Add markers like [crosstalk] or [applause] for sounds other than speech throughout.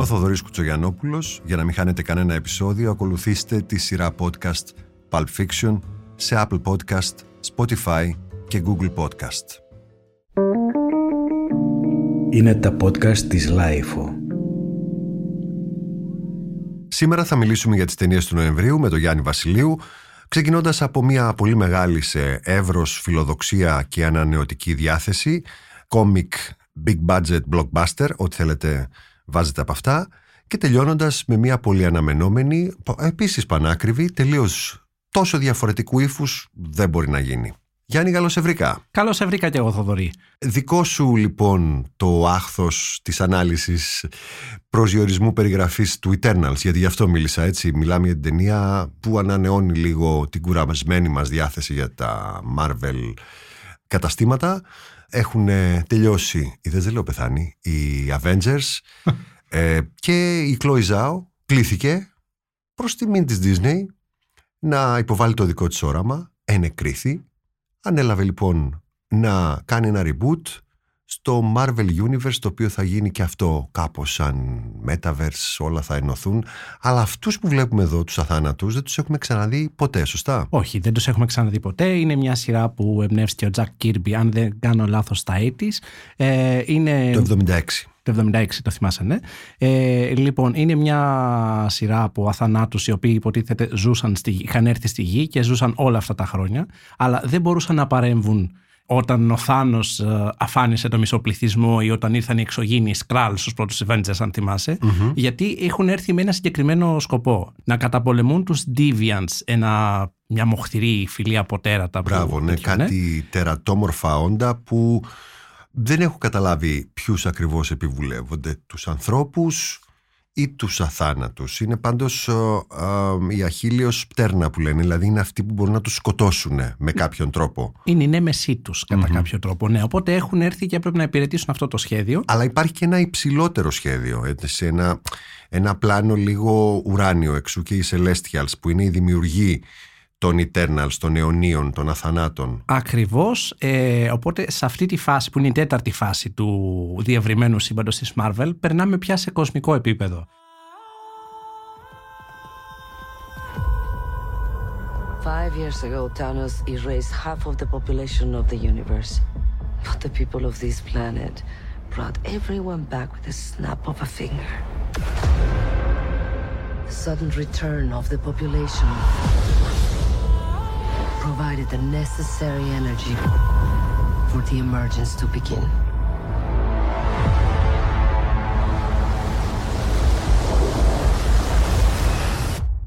Είμαι ο Θοδωρής Κουτσογιαννόπουλος. Για να μην χάνετε κανένα επεισόδιο, ακολουθήστε τη σειρά podcast Pulp Fiction σε Apple Podcast, Spotify και Google Podcast. Είναι τα podcast της Lifeo. Σήμερα θα μιλήσουμε για τις ταινίες του Νοεμβρίου με τον Γιάννη Βασιλείου, ξεκινώντας από μια πολύ μεγάλη σε εύρος, φιλοδοξία και ανανεωτική διάθεση, comic, big budget, blockbuster, ό,τι θέλετε βάζετε από αυτά, και τελειώνοντας με μια πολύ αναμενόμενη, επίσης πανάκριβη, τελείως τόσο διαφορετικού ύφους δεν μπορεί να γίνει. Γιάννη, καλώς σε βρήκα. Καλώς σε βρήκα και εγώ, Θοδωρή. Δικό σου λοιπόν το άχθος της ανάλυσης προσδιορισμού περιγραφής του Eternals, γιατί γι' αυτό μίλησα έτσι. Μιλάμε για την ταινία που ανανεώνει λίγο την κουρασμένη μας διάθεση για τα Marvel καταστήματα. Έχουν τελειώσει, ή δεν λέω πεθάνει, οι Avengers. [laughs] Ε, και η Chloe Zhao κλήθηκε προς τιμήν της Disney να υποβάλει το δικό της όραμα, ενεκρίθη. Ανέλαβε λοιπόν να κάνει ένα reboot στο Marvel Universe το οποίο θα γίνει και αυτό κάπως σαν Metaverse όλα θα ενωθούν. Αλλά αυτούς που βλέπουμε εδώ τους αθάνατους δεν τους έχουμε ξαναδεί ποτέ σωστά; Όχι δεν τους έχουμε ξαναδεί ποτέ. Είναι μια σειρά που εμπνεύστηκε ο Jack Kirby αν δεν κάνω λάθος στα 80's ε, είναι... Το 76 το 76 το θυμάσαι, ναι. Ε, λοιπόν, είναι μια σειρά από αθανάτους οι οποίοι υποτίθεται ζούσαν στη, είχαν έρθει στη γη και ζούσαν όλα αυτά τα χρόνια, αλλά δεν μπορούσαν να παρέμβουν όταν ο Θάνος ε, αφάνισε το μισό πληθυσμό ή όταν ήρθαν οι εξωγήινοι Σκράλ στους πρώτους Avengers αν θυμασαι γιατί έχουν έρθει με ένα συγκεκριμένο σκοπό. Να καταπολεμούν τους Deviants ένα, μια μοχθηρή φιλία από τέρατα Μπράβο, ναι, κάτι τερατόμορφα όντα που δεν έχω καταλάβει ποιους ακριβώς επιβουλεύονται, τους ανθρώπους ή τους αθάνατους. Είναι πάντως η αχίλιος πτέρνα που λένε, δηλαδή είναι αυτοί που μπορούν να τους σκοτώσουν με κάποιον τρόπο. Είναι η νέμεσή τους κατά κάποιο τρόπο, ναι. Οπότε έχουν έρθει και πρέπει να υπηρετήσουν αυτό το σχέδιο. Αλλά υπάρχει και ένα υψηλότερο σχέδιο, έτσι, ένα, ένα πλάνο λίγο ουράνιο εξού και οι Celestials που είναι οι δημιουργοί των Eternals, των αιωνίων, των αθανάτων. Ακριβώς, ε, οπότε σε αυτή τη φάση που είναι η τέταρτη φάση του διευρυμένου σύμπαντος της Marvel περνάμε πια σε κοσμικό επίπεδο. Five years ago, Thanos erased half of the population of the universe. But the people of this planet brought everyone back with a snap of a finger. The sudden return of the population provided the necessary energy for the emergence to begin.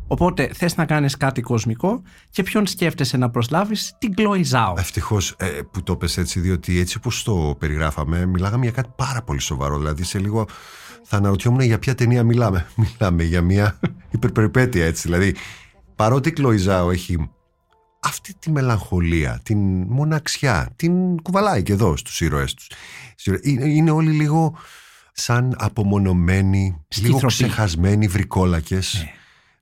Οπότε θες να κάνεις κάτι κοσμικό και ποιον σκέφτεσαι να προσλάβεις, την Chloe Zhao. Ευτυχώς ε, που το πες έτσι, διότι έτσι όπως το περιγράφαμε, μιλάγαμε για κάτι πάρα πολύ σοβαρό. Δηλαδή σε λίγο θα αναρωτιόμουν για ποια ταινία μιλάμε. [laughs] Μιλάμε για μια υπερπεριπέτεια έτσι. Δηλαδή, παρότι η Chloe Zhao έχει αυτή τη μελαγχολία, την μοναξιά, την κουβαλάει και εδώ στους ήρωές τους. Είναι όλοι λίγο σαν απομονωμένοι, λίγο ξεχασμένοι βρικόλακες. Ναι.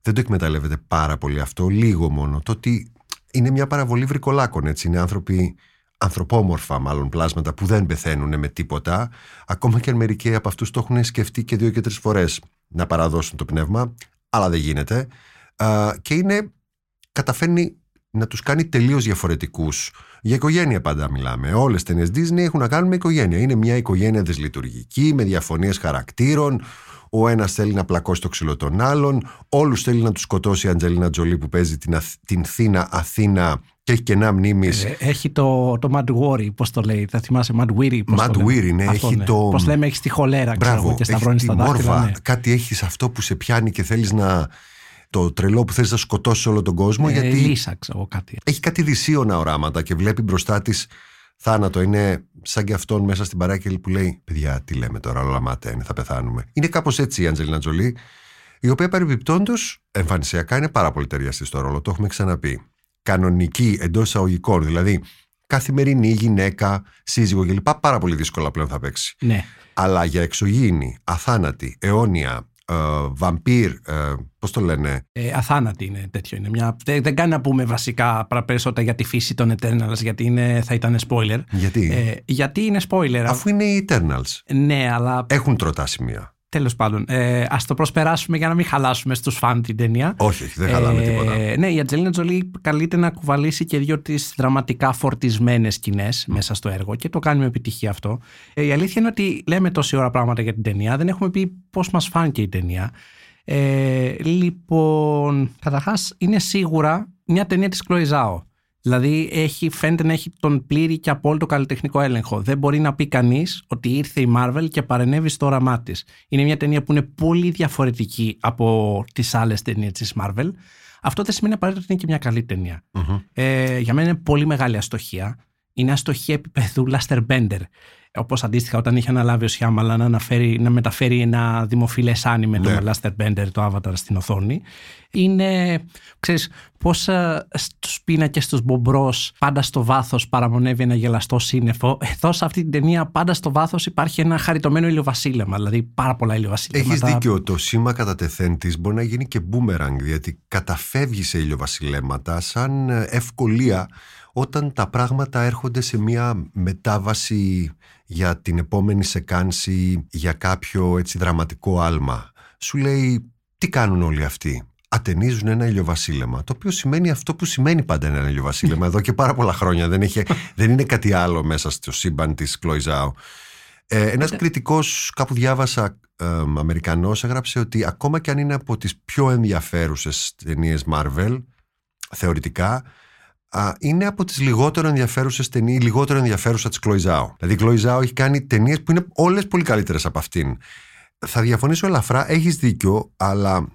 Δεν το εκμεταλλεύεται πάρα πολύ αυτό, λίγο μόνο. Το ότι είναι μια παραβολή βρικολάκων, έτσι. Είναι άνθρωποι ανθρωπόμορφα μάλλον πλάσματα που δεν πεθαίνουν με τίποτα ακόμα και αν μερικοί από αυτούς το έχουν σκεφτεί και δύο και τρεις φορές να παραδώσουν το πνεύμα αλλά δεν γίνεται και είναι καταφέρνει να τους κάνει τελείως διαφορετικούς. Για οικογένεια πάντα μιλάμε. Όλες τις ταινίες Disney έχουν να κάνουν με οικογένεια. Είναι μια οικογένεια δυσλειτουργική, με διαφωνίες χαρακτήρων. Ο ένας θέλει να πλακώσει το ξυλό των άλλων. Όλους θέλει να τους σκοτώσει η Αντζελίνα Τζολί που παίζει την, Αθ... την Θήνα Αθήνα και έχει κενά μνήμης. Ε, έχει το, το Mad Worry, πώς το λέει. Θα θυμάσαι Mad Weary. Mad Weary, ναι. έχει ναι. το. Πώς λέμε, έχει τη χολέρα, Μπράβο, ξέρω, και σταυρώνει τα δάχτυλα. Ναι. Κάτι έχεις αυτό που σε πιάνει και θέλεις να το τρελό που θες να σκοτώσει όλο τον κόσμο. Ε, γιατί λύσα, ξέρω, κάτι. Έχει κάτι δυσίωνα οράματα και βλέπει μπροστά της θάνατο. Είναι σαν και αυτόν μέσα στην παράκελη που λέει: Παιδιά, τι λέμε τώρα, όλα μάτια είναι, θα πεθάνουμε. Είναι κάπως έτσι η Αντζελίνα Τζολί, η οποία παρεμπιπτόντως εμφανισιακά είναι πάρα πολύ ταιριαστής στο ρόλο. Το έχουμε ξαναπεί. Κανονική εντός εισαγωγικών, δηλαδή καθημερινή γυναίκα, σύζυγο κλπ. Πάρα πολύ δύσκολα πλέον θα παίξει. Ναι. Αλλά για εξωγήινη, αθάνατη, αιώνια, ε, βαμπύρ, ε, πώς το λένε; Ε, αθάνατη είναι τέτοιο. Είναι μια... Δεν, κάνει να πούμε βασικά περισσότερα για τη φύση των Eternals, γιατί είναι, θα ήταν spoiler. Γιατί; Ε, γιατί είναι spoiler. Αφού είναι οι Eternals. Ναι, αλλά. Έχουν τροτά σημεία. Τέλος πάντων, ε, ας το προσπεράσουμε για να μην χαλάσουμε στους φαν την ταινία. Όχι, όχι, δεν χαλάμε Ε, τίποτα. Ναι, η Ατζελίνα Τζολί καλείται να κουβαλήσει και δύο τη δραματικά φορτισμένες σκηνές μέσα στο έργο και το κάνει με επιτυχία αυτό. Ε, η αλήθεια είναι ότι λέμε τόση ώρα πράγματα για την ταινία, δεν έχουμε πει πώς μας φάνηκε η ταινία. Ε, λοιπόν, καταρχάς είναι σίγουρα μια ταινία της Κλοϊζάο. Δηλαδή έχει, φαίνεται να έχει τον πλήρη και απόλυτο καλλιτεχνικό έλεγχο. Δεν μπορεί να πει κανείς ότι ήρθε η Marvel και παρενέβη στο όραμά της. Είναι μια ταινία που είναι πολύ διαφορετική από τις άλλες ταινίες της Marvel. Αυτό δεν σημαίνει απαραίτητα ότι είναι και μια καλή ταινία. Μμμ. Ε, για μένα είναι πολύ μεγάλη αστοχία. Είναι αστοχία επίπεδου Λάστερ Μπέντερ. Όπως αντίστοιχα όταν είχε αναλάβει ο Σιάμαλα να, αναφέρει, να μεταφέρει ένα δημοφιλές άνιμε Ναι. το Λάστερ Μπέντερ, το Avatar στην οθόνη. Είναι, ξέρεις, πώς ε, στους πίνακες τους μπομπρός πάντα στο βάθος παραμονεύει ένα γελαστό σύννεφο. Εδώ σε αυτή την ταινία πάντα στο βάθος υπάρχει ένα χαριτωμένο ηλιοβασίλεμα, δηλαδή πάρα πολλά ηλιοβασίλεματα. Έχεις δίκιο. Το σήμα κατά τεθέν της μπορεί να γίνει και boomerang, γιατί καταφεύγει σε ηλιοβασιλέματα σαν ε, ευκολία όταν τα πράγματα έρχονται σε μια μετάβαση για την επόμενη σεκάνση για κάποιο έτσι δραματικό άλμα. Σου λέει τι κάνουν όλοι αυτοί; Ατενίζουν ένα ηλιοβασίλεμα. Το οποίο σημαίνει αυτό που σημαίνει πάντα ένα ηλιοβασίλεμα εδώ και πάρα πολλά χρόνια. Δεν, είχε, δεν είναι κάτι άλλο μέσα στο σύμπαν της Κλοϊζάου. Ε, Ένας κριτικός, κάπου διάβασα, ε, Αμερικανός, έγραψε ότι ακόμα και αν είναι από τις πιο ενδιαφέρουσες ταινίες Marvel, θεωρητικά, α, είναι από τις λιγότερο ενδιαφέρουσες ταινίε, λιγότερο ενδιαφέρουσα της Κλοϊζάου. Δηλαδή, η Κλοϊζάου έχει κάνει ταινίες που είναι όλες πολύ καλύτερες από αυτήν. Θα διαφωνήσω ελαφρά, έχεις δίκιο, αλλά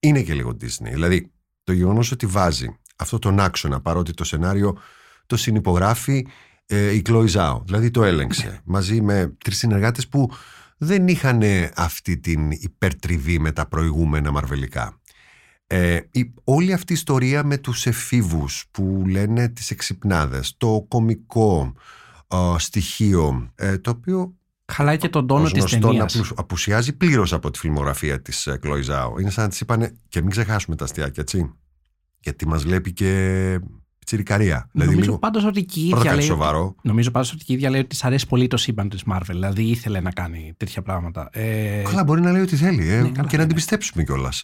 είναι και λίγο Disney. Δηλαδή, το γεγονός ότι βάζει αυτό τον άξονα, παρότι το σενάριο το συνυπογράφει ε, η Chloe Zhao, δηλαδή το έλεγξε μαζί με τρεις συνεργάτες που δεν είχαν αυτή την υπερτριβή με τα προηγούμενα μαρβελικά. Ε, η, όλη αυτή η ιστορία με τους εφήβους που λένε τις εξυπνάδες, το κομικό ε, στοιχείο, ε, το οποίο Χαλάει και τον τόνο ως της γνωστόν ταινίας. απου- απουσιάζει πλήρως από τη φιλμογραφία της ε, Chloe Zhao. Είναι σαν να της είπανε και μην ξεχάσουμε τα αστιάκια, έτσι. Γιατί μας βλέπει και τσιρικαρία. Δηλαδή Νομίζω λίγο πάντως ότι και η πρώτα ίδια κάτι λέει... σοβαρό. Νομίζω πάντως ότι και η ίδια λέει ότι της αρέσει πολύ το σύμπαν της Marvel. Δηλαδή ήθελε να κάνει τέτοια πράγματα. Ε, Καλά, μπορεί να λέει ό,τι θέλει ε, Ναι, καλά, και να ναι, την ναι. πιστέψουμε κιόλας.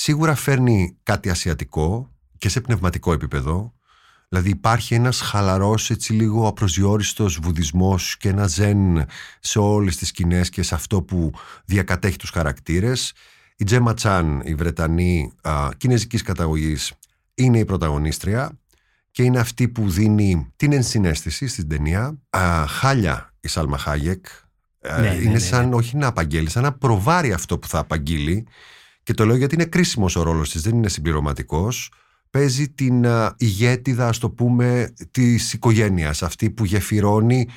Σίγουρα φέρνει κάτι ασιατικό και σε πνευματικό επίπεδο. Δηλαδή υπάρχει ένας χαλαρός έτσι λίγο απροσδιόριστος βουδισμός και ένα ζεν σε όλες τις σκηνές και σε αυτό που διακατέχει τους χαρακτήρες. Η Τζέμα Τσάν, η Βρετανή α, κινέζικης καταγωγής, είναι η πρωταγωνίστρια και είναι αυτή που δίνει την ενσυναίσθηση στην ταινία. Α, χάλια η Σάλμα Χάγεκ. Ε, Ναι, ναι, είναι ναι, σαν όχι να απαγγέλει, σαν να προβάρει αυτό που θα απαγγείλει. Και το λέω γιατί είναι κρίσιμος ο ρόλος της, δεν είναι συμπληρωματικός. Παίζει την α, ηγέτιδα, ας το πούμε, της οικογένειας. Αυτή που γεφυρώνει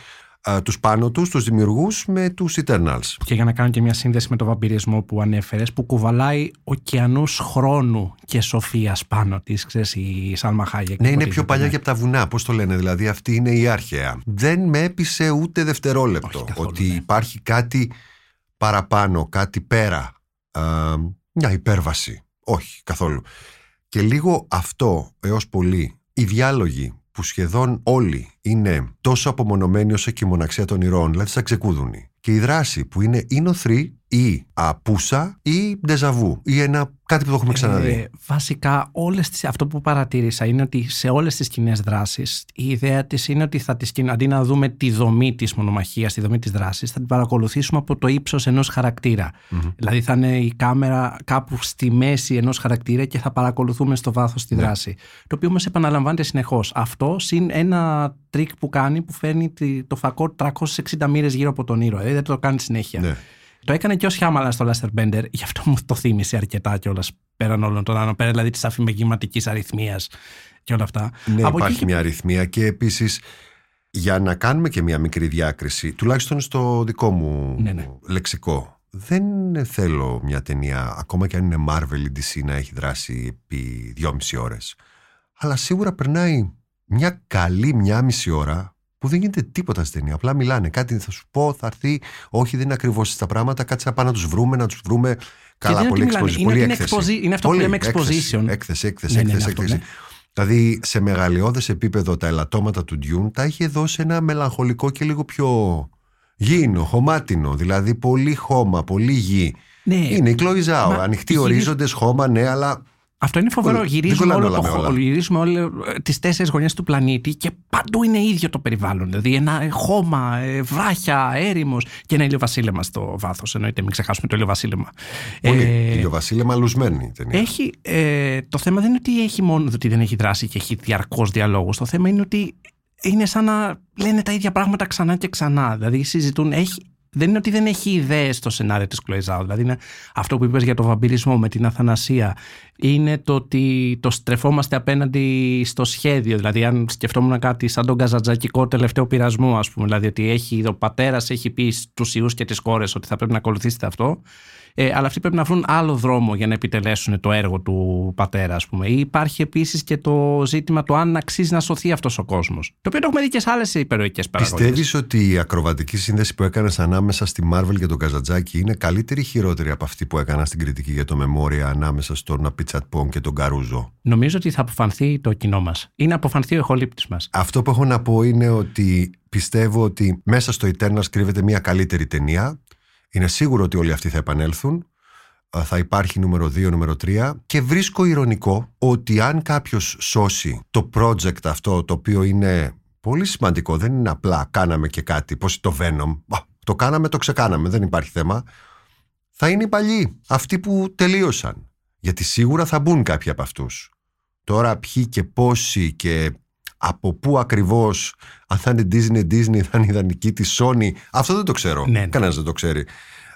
α, τους πάνω τους, τους δημιουργούς, με τους Eternals. Και για να κάνω και μια σύνδεση με το βαμπυρισμό που ανέφερες, που κουβαλάει ωκεανούς χρόνου και σοφίας πάνω της, ξέρεις, η Σάλμα Χάγεκ. Ναι, είναι πιο υποτίθεται, παλιά ναι. και από τα βουνά. Πώς το λένε, δηλαδή αυτή είναι η άρχαια. Δεν με έπεισε ούτε δευτερόλεπτο Όχι καθόλου, ότι ναι. υπάρχει κάτι παραπάνω, κάτι πέρα. Α, μια υπέρβαση. Όχι, καθόλου. Και λίγο αυτό έως πολύ, οι διάλογοι που σχεδόν όλοι είναι τόσο απομονωμένοι όσο και η μοναξία των ηρώων, δηλαδή σαν ξεκούδουνοι. Και η δράση που είναι ή νοθρή ή απούσα ή ντεζαβού ή ένα, κάτι που το έχουμε ξαναδεί. Ε, βασικά, όλες τις, αυτό που παρατήρησα είναι ότι σε όλες τις κοινές δράσεις η ιδέα της είναι ότι θα τις, κιν- αντί να δούμε τη δομή της μονομαχίας, τη δομή της δράσης, θα την παρακολουθήσουμε από το ύψος ενός χαρακτήρα. Δηλαδή θα είναι η κάμερα κάπου στη μέση ενός χαρακτήρα και θα παρακολουθούμε στο βάθος τη δράση. Το οποίο όμως επαναλαμβάνεται συνεχώς. Αυτό συν ένα τρικ που κάνει που φέρνει τη- το φακό 360 μοίρες γύρω από τον ήρωα. Δηλαδή το κάνει συνέχεια. Ναι. Το έκανε και ο Σιάμαλαν στο Last Airbender, γι' αυτό μου το θύμισε αρκετά κιόλας πέραν όλων των άλλων. Πέρα δηλαδή της αφηγηματικής αρρυθμίας και όλα αυτά. Ναι, Από υπάρχει εκεί μια αρρυθμία και επίσης για να κάνουμε και μια μικρή διάκριση, τουλάχιστον στο δικό μου Ναι, ναι. λεξικό, δεν θέλω μια ταινία, ακόμα και αν είναι Marvel ή DC, να έχει δράση επί δυόμιση ώρες. Αλλά σίγουρα περνάει μια καλή μια μισή ώρα που δεν γίνεται τίποτα στην ταινία. Απλά μιλάνε. Κάτι θα σου πω, θα έρθει. Όχι, δεν είναι ακριβώς τα πράγματα. Κάτσε να πάμε να τους βρούμε, να τους βρούμε. Καλά, δεν είναι πολύ ότι μιλάνε, exposition. είναι Πολύ ότι είναι έκθεση. exposi- είναι αυτό που Πολύ λέμε έκθεση, exposition. Έκθεση, έκθεση, Ναι, ναι, έκθεση. ναι, αυτό, έκθεση. Δηλαδή σε μεγαλειώδες επίπεδο τα ελαττώματα του Dune τα είχε δώσει ένα μελαγχολικό και λίγο πιο Γήινο, χωμάτινο, δηλαδή πολύ χώμα, πολύ γη. Ναι. Είναι η Chloe Zhao. Μα Ανοιχτοί γυρι- ορίζοντες, χώμα, ναι, αλλά Αυτό είναι φοβερό. Δεν Γυρίζουμε, κολλάνε όλο όλα το με χώρο, όλα. γυρίζουμε όλε τις τέσσερις γωνιές του πλανήτη και παντού είναι ίδιο το περιβάλλον. Δηλαδή ένα ε, χώμα, ε, βράχια, έρημος και ένα ηλιοβασίλεμα στο βάθος. Εννοείται, μην ξεχάσουμε το ηλιοβασίλεμα. πολύ. Ε, Ηλιοβασίλεμα λουσμένη η ταινία. έχει, ε, το θέμα δεν είναι ότι έχει μόνο ότι δεν έχει δράση και έχει διαρκώς διαλόγους. Το θέμα είναι ότι είναι σαν να λένε τα ίδια πράγματα ξανά και ξανά. Δηλαδή συζητούν. Έχει, δεν είναι ότι δεν έχει ιδέες στο σενάριο της Chloe Zhao. Δηλαδή είναι αυτό που είπες για το βαμπυρισμό με την αθανασία. Είναι το ότι το στρεφόμαστε απέναντι στο σχέδιο. Δηλαδή, αν σκεφτόμουν κάτι σαν τον καζατζακικό τελευταίο πειρασμό, ας πούμε. Δηλαδή, ότι έχει, ο πατέρας έχει πει στους ιούς και τις κόρες ότι θα πρέπει να ακολουθήσετε αυτό. Ε, αλλά αυτοί πρέπει να βρουν άλλο δρόμο για να επιτελέσουν το έργο του πατέρα, ας πούμε. Ή υπάρχει επίσης και το ζήτημα το αν αξίζει να σωθεί αυτός ο κόσμος. Το οποίο το έχουμε δει και σε άλλες υπεροχικέ παραγωγές. Πιστεύεις ότι η ακροβατική σύνδεση που έκανες ανάμεσα στη Marvel και τον Καζατζάκη είναι καλύτερη ή χειρότερη από αυτή που έκανα στην κριτική για το Memoria ανάμεσα στον Απίτσατ Πον και τον Καρούζο. Νομίζω ότι θα αποφανθεί το κοινό μας. Ή να αποφανθεί ο ηχολήπτη μας. Αυτό που έχω να πω είναι ότι πιστεύω ότι μέσα στο Eternals κρύβεται μια καλύτερη ταινία. Είναι σίγουρο ότι όλοι αυτοί θα επανέλθουν. Α, Θα υπάρχει νούμερο 2, νούμερο 3 και βρίσκω ηρωνικό ότι αν κάποιος σώσει το project αυτό το οποίο είναι πολύ σημαντικό, δεν είναι απλά κάναμε και κάτι, πως το Venom, Α, το κάναμε, το ξεκάναμε, δεν υπάρχει θέμα, θα είναι οι παλιοί, αυτοί που τελείωσαν. Γιατί σίγουρα θα μπουν κάποιοι από αυτούς. Τώρα ποιοι και πόσοι και από πού ακριβώς, αν θα είναι Disney, Disney, θα είναι ιδανική τη Sony, αυτό δεν το ξέρω. Ναι, ναι. Κανένας δεν το ξέρει.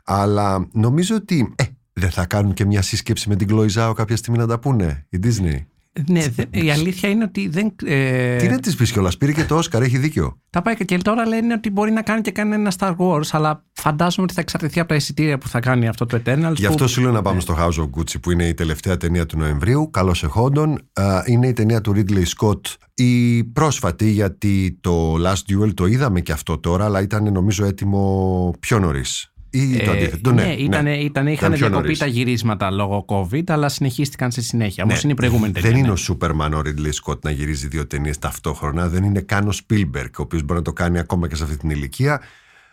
Αλλά νομίζω ότι ε, δεν θα κάνουν και μια σύσκεψη με την Chloe Zhao κάποια στιγμή να τα πούνε η Disney. Ναι, δε- η αλήθεια είναι ότι δεν. ε, Τι να της πεις κιόλας, πήρε και το Όσκαρ, έχει δίκιο. Τα πάει και τώρα λένε ότι μπορεί να κάνει και κάνει ένα Star Wars, αλλά φαντάζομαι ότι θα εξαρτηθεί από τα εισιτήρια που θα κάνει αυτό το Eternals. Γι' που- αυτό σου λέω να πάμε στο House of Gucci που είναι η τελευταία ταινία του Νοεμβρίου. Καλώς εχόντων. Α, Είναι η ταινία του Ridley Scott. Η πρόσφατη, γιατί το Last Duel το είδαμε και αυτό τώρα, αλλά ήταν νομίζω έτοιμο πιο νωρίς. Ή το Ε, αντίθετο. ναι, ναι, ήταν, ήταν, είχαν πιο διακοπεί νωρίς. τα γυρίσματα λόγω COVID, αλλά συνεχίστηκαν στη συνέχεια. Όμω Ναι, είναι η προηγούμενη ταινία. Δεν είναι ναι. ο Σούπερμαν ο Ridley Scott να γυρίζει δύο ταινίες ταυτόχρονα. Δεν είναι καν ο Spielberg, ο οποίος μπορεί να το κάνει ακόμα και σε αυτή την ηλικία.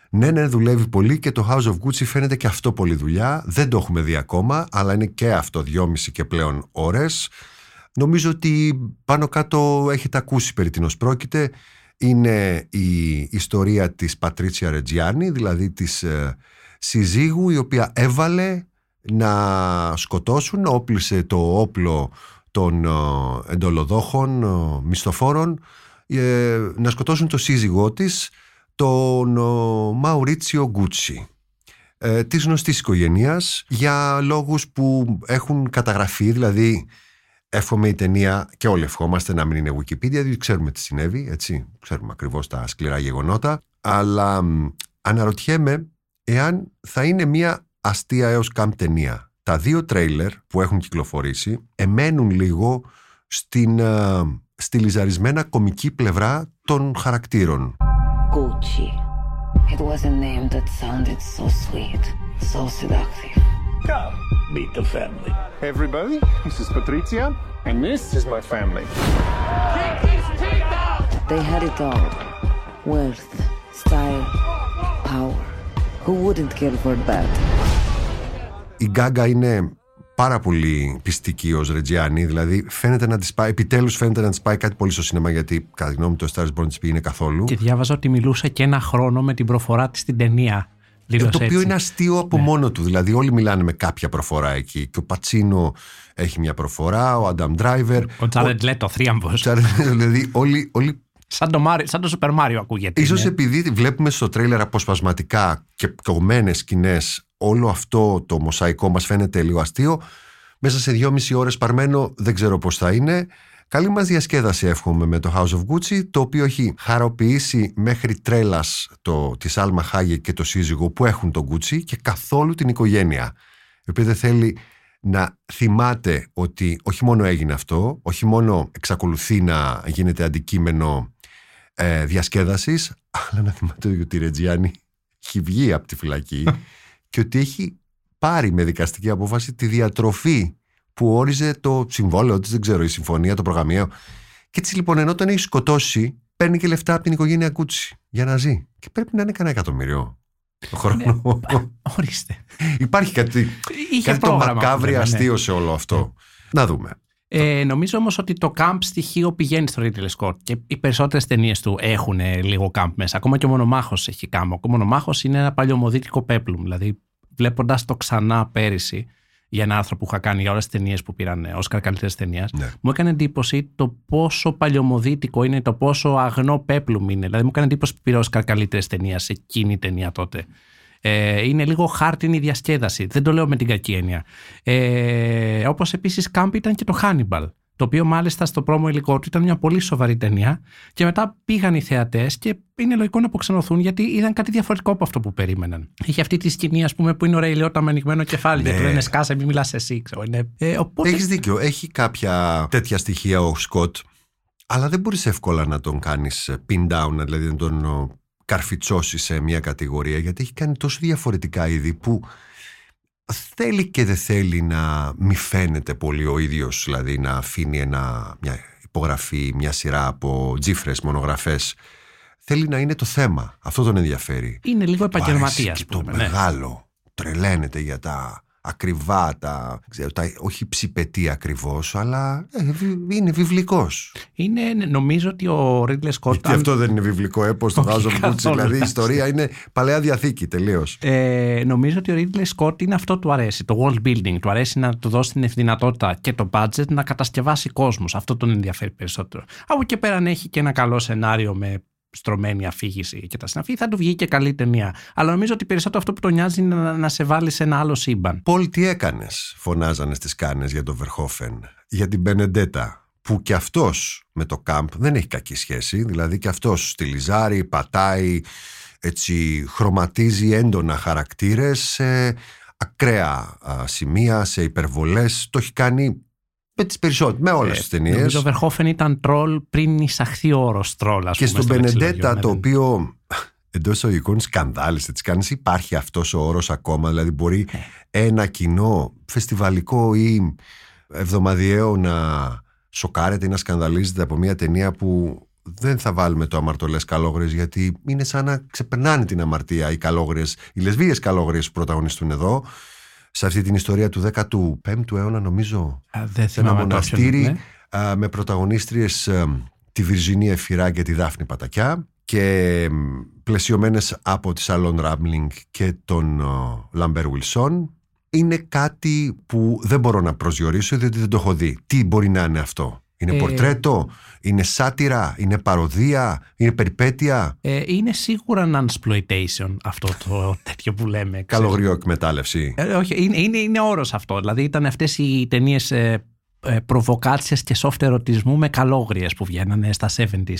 Ναι, ναι, δουλεύει πολύ και το House of Gucci φαίνεται και αυτό πολλή δουλειά. Δεν το έχουμε δει ακόμα, αλλά είναι και αυτό δυόμιση και πλέον ώρες. Νομίζω ότι πάνω κάτω έχετε ακούσει περί τίνος πρόκειται. Είναι η ιστορία της Πατρίτσια Ρετζιάννη, δηλαδή της ε, συζύγου η οποία έβαλε να σκοτώσουν, όπλησε το όπλο των ε, εντολοδόχων, ε, μισθοφόρων, ε, να σκοτώσουν το σύζυγό της, τον ε, Μαουρίτσιο Γκούτσι ε, της γνωστής οικογένειας για λόγους που έχουν καταγραφεί, δηλαδή εύχομαι η ταινία και όλοι ευχόμαστε να μην είναι Wikipedia, διότι ξέρουμε τι συνέβη, έτσι, ξέρουμε ακριβώς τα σκληρά γεγονότα, αλλά μ, αναρωτιέμαι εάν θα είναι μια αστεία έως καμ ταινία. Τα δύο τρέιλερ που έχουν κυκλοφορήσει εμένουν λίγο στην ε, στιλιζαρισμένα κομική πλευρά των χαρακτήρων. Gucci. It was a name that sounded so sweet, so seductive. Come, meet the family. Hey everybody, this is Patricia, and this is my family. They had it all wealth, style, power. Who wouldn't kill for that? η Γκάγκα είναι πάρα πολύ πιστική ως Ρετζιάννη, δηλαδή φαίνεται να της πάει, επιτέλους φαίνεται να της πάει κάτι πολύ στο σινεμά γιατί κατά τη γνώμη μου το Stars Born της πήγαινε καθόλου. Και διάβαζα ότι μιλούσε και ένα χρόνο με την προφορά της στην ταινία. Ε, Δήλωσε το οποίο έτσι. Ναι. είναι αστείο από μόνο του. Δηλαδή, όλοι μιλάνε με κάποια προφορά εκεί. Και ο Πατσίνο έχει μια προφορά, ο Αντάμ Ντράιβερ. Ο Τζάρετ Λέτο, θρίαμβος. Δηλαδή, όλοι, όλοι Σαν το, Μάρι- σαν το Super Mario ακούγεται. Ίσως είναι. επειδή βλέπουμε στο τρέιλερ αποσπασματικά και κομμένες σκηνές όλο αυτό το μοσαϊκό μας φαίνεται λίγο αστείο μέσα σε δυόμιση ώρες παρμένο δεν ξέρω πώς θα είναι Καλή μας διασκέδαση εύχομαι με το House of Gucci το οποίο έχει χαροποιήσει μέχρι τρέλας το, της Σάλμα Χάγε και το σύζυγο που έχουν τον Gucci και καθόλου την οικογένεια η οποία δεν θέλει να θυμάται ότι όχι μόνο έγινε αυτό, όχι μόνο εξακολουθεί να γίνεται αντικείμενο ε, διασκέδασης, αλλά να θυμάται ότι η Ρετζιάννη έχει βγει από τη φυλακή [laughs] και ότι έχει πάρει με δικαστική απόφαση τη διατροφή που όριζε το συμβόλαιο της, δεν ξέρω, η συμφωνία, το προγραμμαίο. Και έτσι λοιπόν ενώ τον έχει σκοτώσει, παίρνει και λεφτά από την οικογένεια Κούτσι για να ζει. Και πρέπει να είναι κανένα εκατομμύριο το χρόνο. Ορίστε. Υπάρχει κάτι, Είχε κάτι το πρόγραμμα, μακάβρι βέβαια, ναι. αστείο σε όλο αυτό. Να δούμε. Ε, νομίζω όμως ότι το camp στοιχείο πηγαίνει στο Ridley Scott και οι περισσότερες ταινίες του έχουν ε, λίγο camp μέσα. Ακόμα και ο Μονομάχος έχει camp. Ο Μονομάχος είναι ένα παλιωμοδίτικο πέπλουμ. Δηλαδή, βλέποντας το ξανά πέρυσι για ένα άρθρο που είχα κάνει για όλες τις ταινίες που πήραν Όσκαρ καλύτερης ταινίας, Ναι. μου έκανε εντύπωση το πόσο παλιωμοδίτικο είναι, το πόσο αγνό πέπλουμ είναι. Δηλαδή, μου έκανε εντύπωση που πήρε Όσκαρ καλύτερης ταινίας σε εκείνη η ταινία τότε. Ε, είναι λίγο χάρτινη διασκέδαση. Δεν το λέω με την κακή έννοια. Ε, Όπως επίσης κάμπ ήταν και το Hannibal. Το οποίο μάλιστα στο πρόμο υλικό του ήταν μια πολύ σοβαρή ταινία. Και μετά πήγαν οι θεατές και είναι λογικό να αποξενωθούν γιατί είδαν κάτι διαφορετικό από αυτό που περίμεναν. Έχει αυτή τη σκηνή, ας πούμε, που είναι ο Ρέι Λιώτα με ανοιγμένο κεφάλι Ναι. και του λένε Σκάσε, μην μιλάς εσύ. Ξέρω. Είναι, ε, οπότε, Έχεις δίκιο. Έχει κάποια τέτοια στοιχεία ο Σκοτ, αλλά δεν μπορείς εύκολα να τον κάνεις pin down, δηλαδή να τον ο, καρφιτσώσει σε μια κατηγορία, γιατί έχει κάνει τόσο διαφορετικά είδη που θέλει και δεν θέλει να μη φαίνεται πολύ ο ίδιος, δηλαδή να αφήνει ένα, μια υπογραφή, μια σειρά από τζίφρες, μονογραφές. Θέλει να είναι το θέμα. Αυτό τον ενδιαφέρει. είναι λίγο Του αρέσει επαγγελματίας. και το μεγάλο. Τρελαίνεται για τα ακριβά, τα, ξέρω, τα όχι ψηπετή ακριβώς, αλλά ε, βι- είναι βιβλικός. Είναι, νομίζω ότι ο Ρίτλε Σκότ. Γιατί αυτό δεν είναι βιβλικό έπος, το Όχι, House of Gucci. καθόλου. Δηλαδή η ιστορία είναι παλαιά διαθήκη τελείως. Ε, νομίζω ότι ο Ridley Scott είναι αυτό του αρέσει, το world building. Του αρέσει να του δώσει την δυνατότητα και το budget να κατασκευάσει κόσμους. Αυτό τον ενδιαφέρει περισσότερο. Από εκεί πέρα αν έχει και ένα καλό σενάριο με στρωμένη αφήγηση και τα συναφή, θα του βγει και καλή ταινία. Αλλά νομίζω ότι περισσότερο αυτό που τον νοιάζει είναι να, να σε βάλει σε ένα άλλο σύμπαν. Πολ, τι έκανες, φωνάζανε στις κάνες για τον Βερχόφεν, για την Μπενεντέτα, που και αυτός με το κάμπ δεν έχει κακή σχέση, δηλαδή και αυτός στυλιζάρει, πατάει, έτσι χρωματίζει έντονα χαρακτήρες σε ακραία α, σημεία, σε υπερβολές, το έχει κάνει με τις περισσότερες, με όλες τις ταινίες. Ε, Νομίζω ο Βερχόφεν ήταν τρόλ πριν εισαχθεί ο όρος τρόλ. ας Και πούμε, στον στο λεξιλόγιο. Μπενεντέτα, Ναι, το ναι. οποίο εντός εισαγωγικών σκανδάλισε τι κάνεις, υπάρχει αυτός ο όρος ακόμα. Δηλαδή, μπορεί ένα κοινό φεστιβαλικό ή εβδομαδιαίο να σοκάρεται ή να σκανδαλίζεται από μια ταινία που δεν θα βάλουμε το αμαρτωλές καλόγριες, γιατί είναι σαν να ξεπερνάνε την αμαρτία οι καλόγριες, οι λεσβείες καλόγριες που πρωταγωνιστούν εδώ. Σε αυτή την ιστορία του 15ου αιώνα, νομίζω, Α, δεν σε ένα θυμάμαι το μοναστήρι ποιον, ναι. α, με πρωταγωνίστριες α, τη Βιρζινί Εφιρά και τη Δάφνη Πατακιά και μ, πλαισιωμένες από τη Σαρλότ Ράμπλινγκ και τον α, Λαμπέρ Βιλσόν είναι κάτι που δεν μπορώ να προσδιορίσω διότι δεν το έχω δει. Τι μπορεί να είναι αυτό; Είναι Ε, πορτρέτο, είναι σάτυρα, είναι παρωδία, είναι περιπέτεια, Ε, είναι σίγουρα nunsploitation αυτό το [laughs] τέτοιο που λέμε. ξέρεις. καλογριό εκμετάλλευση. Ε, όχι, είναι, είναι, είναι όρος αυτό. Δηλαδή ήταν αυτές οι ταινίες ε, ε, προβοκάτσιες και soft ερωτισμού με καλόγριες που βγαίνανε στα 70s.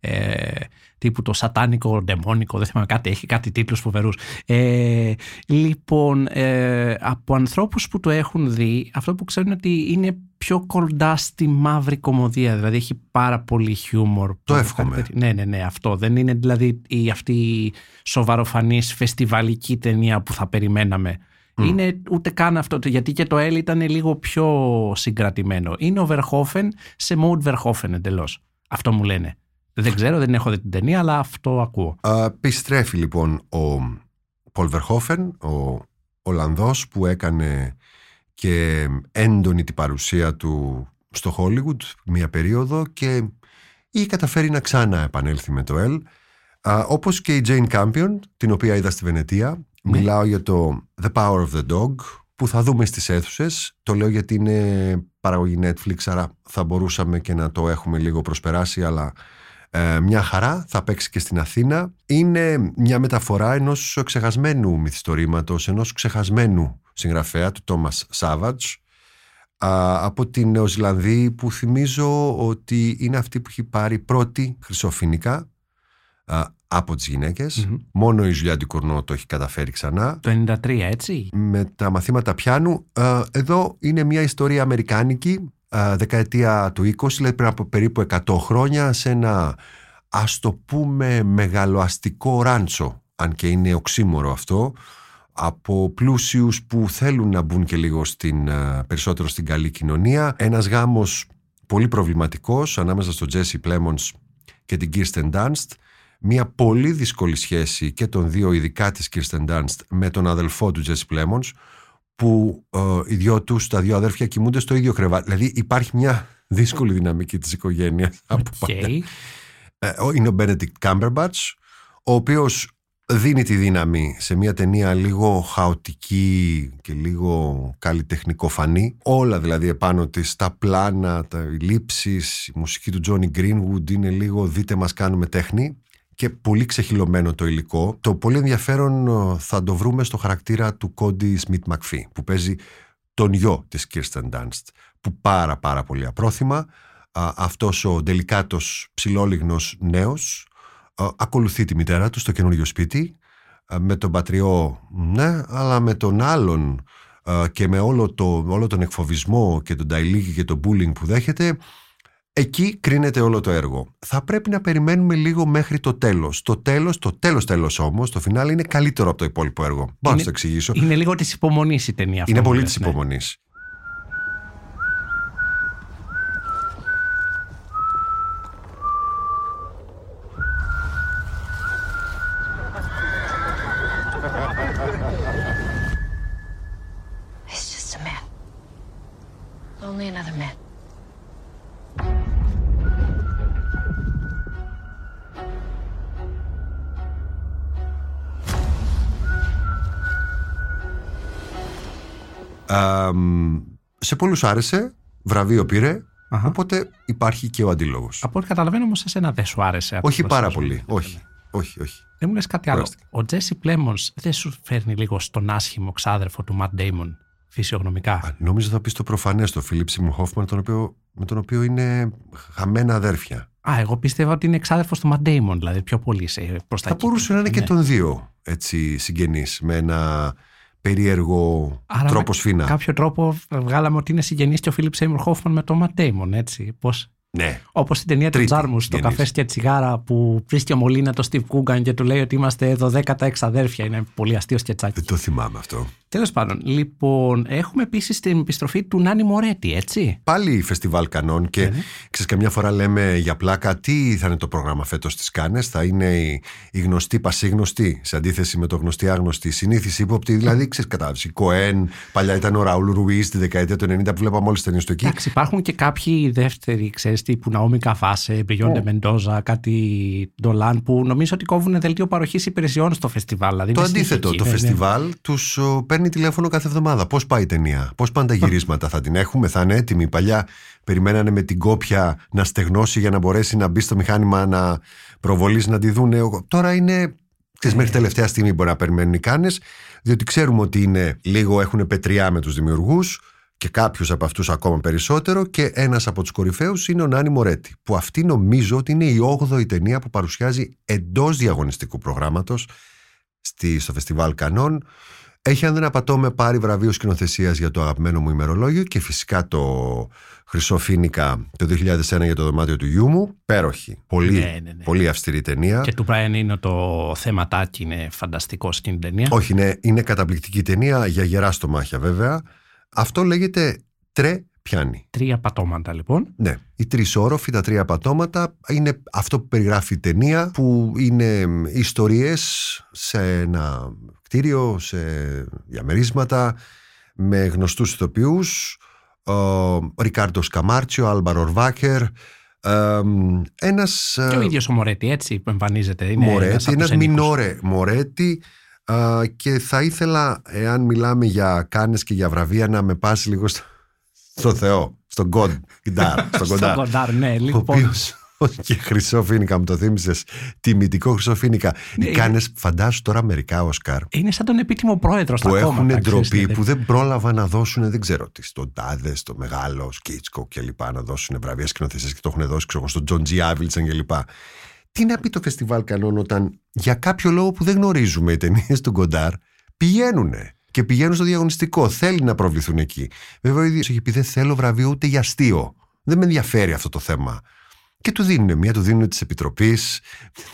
Ε, τύπου το σατάνικο, ντεμόνικο, δεν θυμάμαι κάτι, έχει κάτι τίτλους φοβερούς. Ε, λοιπόν, ε, από ανθρώπους που το έχουν δει, αυτό που ξέρουν ότι είναι πιο κοντά στη μαύρη κομμωδία, δηλαδή έχει πάρα πολύ χιούμορ. Το εύχομαι. Ναι, ναι, ναι, αυτό. Δεν είναι δηλαδή η, αυτή η σοβαροφανής φεστιβαλική ταινία που θα περιμέναμε. Είναι ούτε καν αυτό, γιατί και το L ήταν λίγο πιο συγκρατημένο. Είναι ο Verhoeven σε mode Verhoeven εντελώς. Αυτό μου λένε. Δεν ξέρω, δεν έχω δει την ταινία, αλλά αυτό ακούω. Α, Επιστρέφει λοιπόν ο Πολ Βερχόφεν, ο Ολλανδός που έκανε και έντονη την παρουσία του στο Hollywood μία περίοδο και είχε καταφέρει να ξανά επανέλθει με το L. Α, όπως και η Jane Campion, την οποία είδα στη Βενετία. Μιλάω για το The Power of the Dog, που θα δούμε στις αίθουσες. Το λέω γιατί είναι παραγωγή Netflix, άρα θα μπορούσαμε και να το έχουμε λίγο προσπεράσει, αλλά ε, μια χαρά, θα παίξει και στην Αθήνα. Είναι μια μεταφορά ενός ξεχασμένου μυθιστορήματος, ενός ξεχασμένου συγγραφέα του Τόμας Σάβατζ από την Νεοζηλανδή που θυμίζω ότι είναι αυτή που έχει πάρει πρώτη χρυσοφινικά α, από τις γυναικες Μόνο η Ζουλιά Ντικουρνό το έχει καταφέρει ξανά. Το 93, έτσι; Με τα μαθήματα πιάνου. Α, εδώ είναι μια ιστορία αμερικάνικη, α, δεκαετία του 20, δηλαδή πριν από περίπου 100 χρόνια, σε ένα ας το πούμε μεγαλοαστικό ράντσο, αν και είναι οξύμορο αυτό, από πλούσιους που θέλουν να μπουν και λίγο στην, α, περισσότερο στην καλή κοινωνία. Ένας γάμος πολύ προβληματικός ανάμεσα στον Τζέσι Πλέμονς και την Kirsten Dunst μια πολύ δύσκολη σχέση και των δύο, ειδικά της Kirsten Dunst, με τον αδελφό του Jesse Plemons, που ε, οι δυο τους, τα δύο αδέρφια κοιμούνται στο ίδιο κρεβάτι. Δηλαδή υπάρχει μια δύσκολη δυναμική της οικογένειας [laughs] από Οκ. πάντα. Ε, ο- είναι ο Benedict Cumberbatch, ο οποίος δίνει τη δύναμη σε μια ταινία λίγο χαοτική και λίγο καλλιτεχνικοφανή. Όλα δηλαδή επάνω της, τα πλάνα, τα οι λήψεις, η μουσική του Johnny Greenwood είναι λίγο δείτε μας κάνουμε τέχνη και πολύ ξεχυλωμένο το υλικό. Το πολύ ενδιαφέρον ε, θα το βρούμε στο χαρακτήρα του Κόντι Σμιτ Μακφί που παίζει τον γιο της Kirsten Dunst που πάρα πάρα πολύ απρόθυμα α, αυτός ο τελικάτος ψηλόλιγνος νέος α, ακολουθεί τη μητέρα του στο καινούργιο σπίτι α, με τον πατριό ναι αλλά με τον άλλον α, και με όλο, το, όλο τον εκφοβισμό και τον ταϊλίκι και τον bullying που δέχεται εκεί κρίνεται όλο το έργο θα πρέπει να περιμένουμε λίγο μέχρι το τέλος το τέλος, το τέλος τέλος όμως το φινάλε είναι καλύτερο από το υπόλοιπο έργο Μπορώ να Είναι- σου το εξηγήσω Είναι λίγο της υπομονής η ταινία αυτή. είναι μου πολύ λες, της ναι. υπομονής It's just a man. Only another man. Σε πολλούς άρεσε, βραβείο πήρε, Αχα. οπότε υπάρχει και ο αντίλογος. Από ό,τι καταλαβαίνω όμως, εσένα δεν σου άρεσε. αυτό όχι το πάρα συνδυασμό. πολύ, όχι, όχι, όχι. Δεν μου λες κάτι άλλο. Κουράστηκα. Ο Τζέσι Πλέμονς δεν σου φέρνει λίγο στον άσχημο ξάδερφο του Ματ Ντέιμον φυσιογνωμικά; Α, νόμιζα θα πεις το προφανές, το Φιλίπ Σιμον Χόφμαν, τον οποίο, με τον οποίο είναι χαμένα αδέρφια. Α, εγώ πίστευα ότι είναι ξάδερφος του Ματ Ντέιμον, δηλαδή πιο πολύ σε προς τα Θα εκεί. μπορούσε να είναι και Ναι. των δύο έτσι, συγγενείς, με ένα περίεργο Άρα τρόπο με σφίνα. κάποιο τρόπο βγάλαμε ότι είναι συγγενής και ο Φίλιπ Σέιμουρ Χόφμαν με τον Ματ Ντέιμον, έτσι. Πώς... Ναι, Όπως στην ταινία του Τρίτη Τζάρμους, στο συγγενής. καφές και τσιγάρα που βρίσκει ο Μολύνα το Steve Coogan και του λέει ότι είμαστε 12 εξαδέρφια. Είναι πολύ αστείο σκετσάκι. δεν το θυμάμαι αυτό. Τέλος πάντων, λοιπόν, έχουμε επίσης την επιστροφή του Νάνι Μορέτη, έτσι; Πάλι φεστιβάλ κανόν και Ναι. ξέρεις καμιά φορά λέμε για πλάκα τι θα είναι το πρόγραμμα φέτος στις Κάνες θα είναι η, η γνωστή πασίγνωστή σε αντίθεση με το γνωστή άγνωστη συνήθιση ύποπτη δηλαδή ξέρεις κατάλαβες η Κοέν παλιά ήταν ο Ραούλ Ρουίς τη δεκαετία του 90 που βλέπαμε όλες τις ταινίες του εκεί Εντάξει, υπάρχουν και κάποιοι δεύτεροι, ξέρεις, τύπου Ναόμι Καφάσε, Μπιγιόντε Μεντόζα, κάτι Ντολάν, που νομίζω ότι κόβουν δελτίο παροχής υπηρεσιών στο φεστιβάλ. Δηλαδή το είναι αντίθετο, συνεχική, το ναι, ναι. φεστιβάλ τους ο, παίρνει τηλέφωνο κάθε εβδομάδα. Πώς πάει η ταινία, πώς πάνε τα γυρίσματα, θα την έχουμε, θα είναι έτοιμη; Παλιά περιμένανε με την κόπια να στεγνώσει για να μπορέσει να μπει στο μηχάνημα να προβολήσει να τη δούνε. Ο- Τώρα είναι, ξέρεις, μέχρι τελευταία στιγμή μπορεί να περιμένουν οι κάνες, διότι ξέρουμε ότι είναι λίγο έχουν πετριά με τους δημιουργούς και κάποιους από αυτούς ακόμα περισσότερο και ένας από τους κορυφαίους είναι ο Νάνι Μορέτη που αυτή νομίζω ότι είναι η 8η ταινία που παρουσιάζει εντός διαγωνιστικού προγράμματος στη, στο φεστιβάλ Κανών. Έχει, αν δεν απατώμε, πάρει βραβείο σκηνοθεσίας για το αγαπημένο μου ημερολόγιο και φυσικά το Χρυσό Φίνικα το 2001 για το δωμάτιο του γιού μου. Πέροχη. Πολύ, Ναι, ναι, ναι. πολύ αυστηρή ταινία. Και του Brian είναι το θεματάκι, είναι φανταστικό στην ταινία. Όχι, είναι, είναι καταπληκτική ταινία για γερά στομάχια βέβαια. Αυτό λέγεται τρε πιάνει. Τρία πατώματα λοιπόν. Ναι, οι τρεις όροφοι, τα τρία πατώματα είναι αυτό που περιγράφει η ταινία που είναι ιστορίες σε ένα κτίριο, σε διαμερίσματα με γνωστούς ηθοποιούς ο Ρικάρντο Σκαμάρτσιο, Άλμπαρ Ορβάκερ ε, ένας Και ο ε, ίδιος ο Μορέτη, έτσι, που εμφανίζεται. Είναι ένας Μορέτη, από ένας τους ενίκους. μινόρε Μορέτη α, και θα ήθελα, εάν μιλάμε για κάνες και για βραβεία, να με πας λίγο στο, στο Θεό, στον God, Γκντάρ, στον [laughs] Στον Κοντάρ. Κοντάρ, ναι, Ο λοιπόν. Οποίο. [laughs] Και χρυσό φίνικα, μου το θύμισες. Τιμητικό χρυσό φίνικα. Ναι, Οι κάνες, φαντάσου τώρα μερικά Οσκάρ. Είναι σαν τον επίτιμο πρόεδρος στα Που κόμματα. έχουν ξέρεις, ντροπή, ναι. που δεν πρόλαβαν να δώσουν, δεν ξέρω τι, στον Τάδε, στο Μεγάλο, Χίτσκοκ κλπ. Να δώσουν βραβεία σκηνοθεσίας και το έχουν δώσει, ξέρω εγώ, στον Τζον Τζι Άβιλντσεν κλπ. Τι να πει το φεστιβάλ Καννών όταν για κάποιο λόγο που δεν γνωρίζουμε οι ταινίες του Γκοντάρ πηγαίνουν και πηγαίνουν στο διαγωνιστικό. Θέλει να προβληθούν εκεί. Βέβαια ο ίδιος έχει πει: Δεν θέλω βραβείο ούτε για αστείο. Δεν με ενδιαφέρει αυτό το θέμα. Και του δίνουν. Μία του δίνουν της Επιτροπής,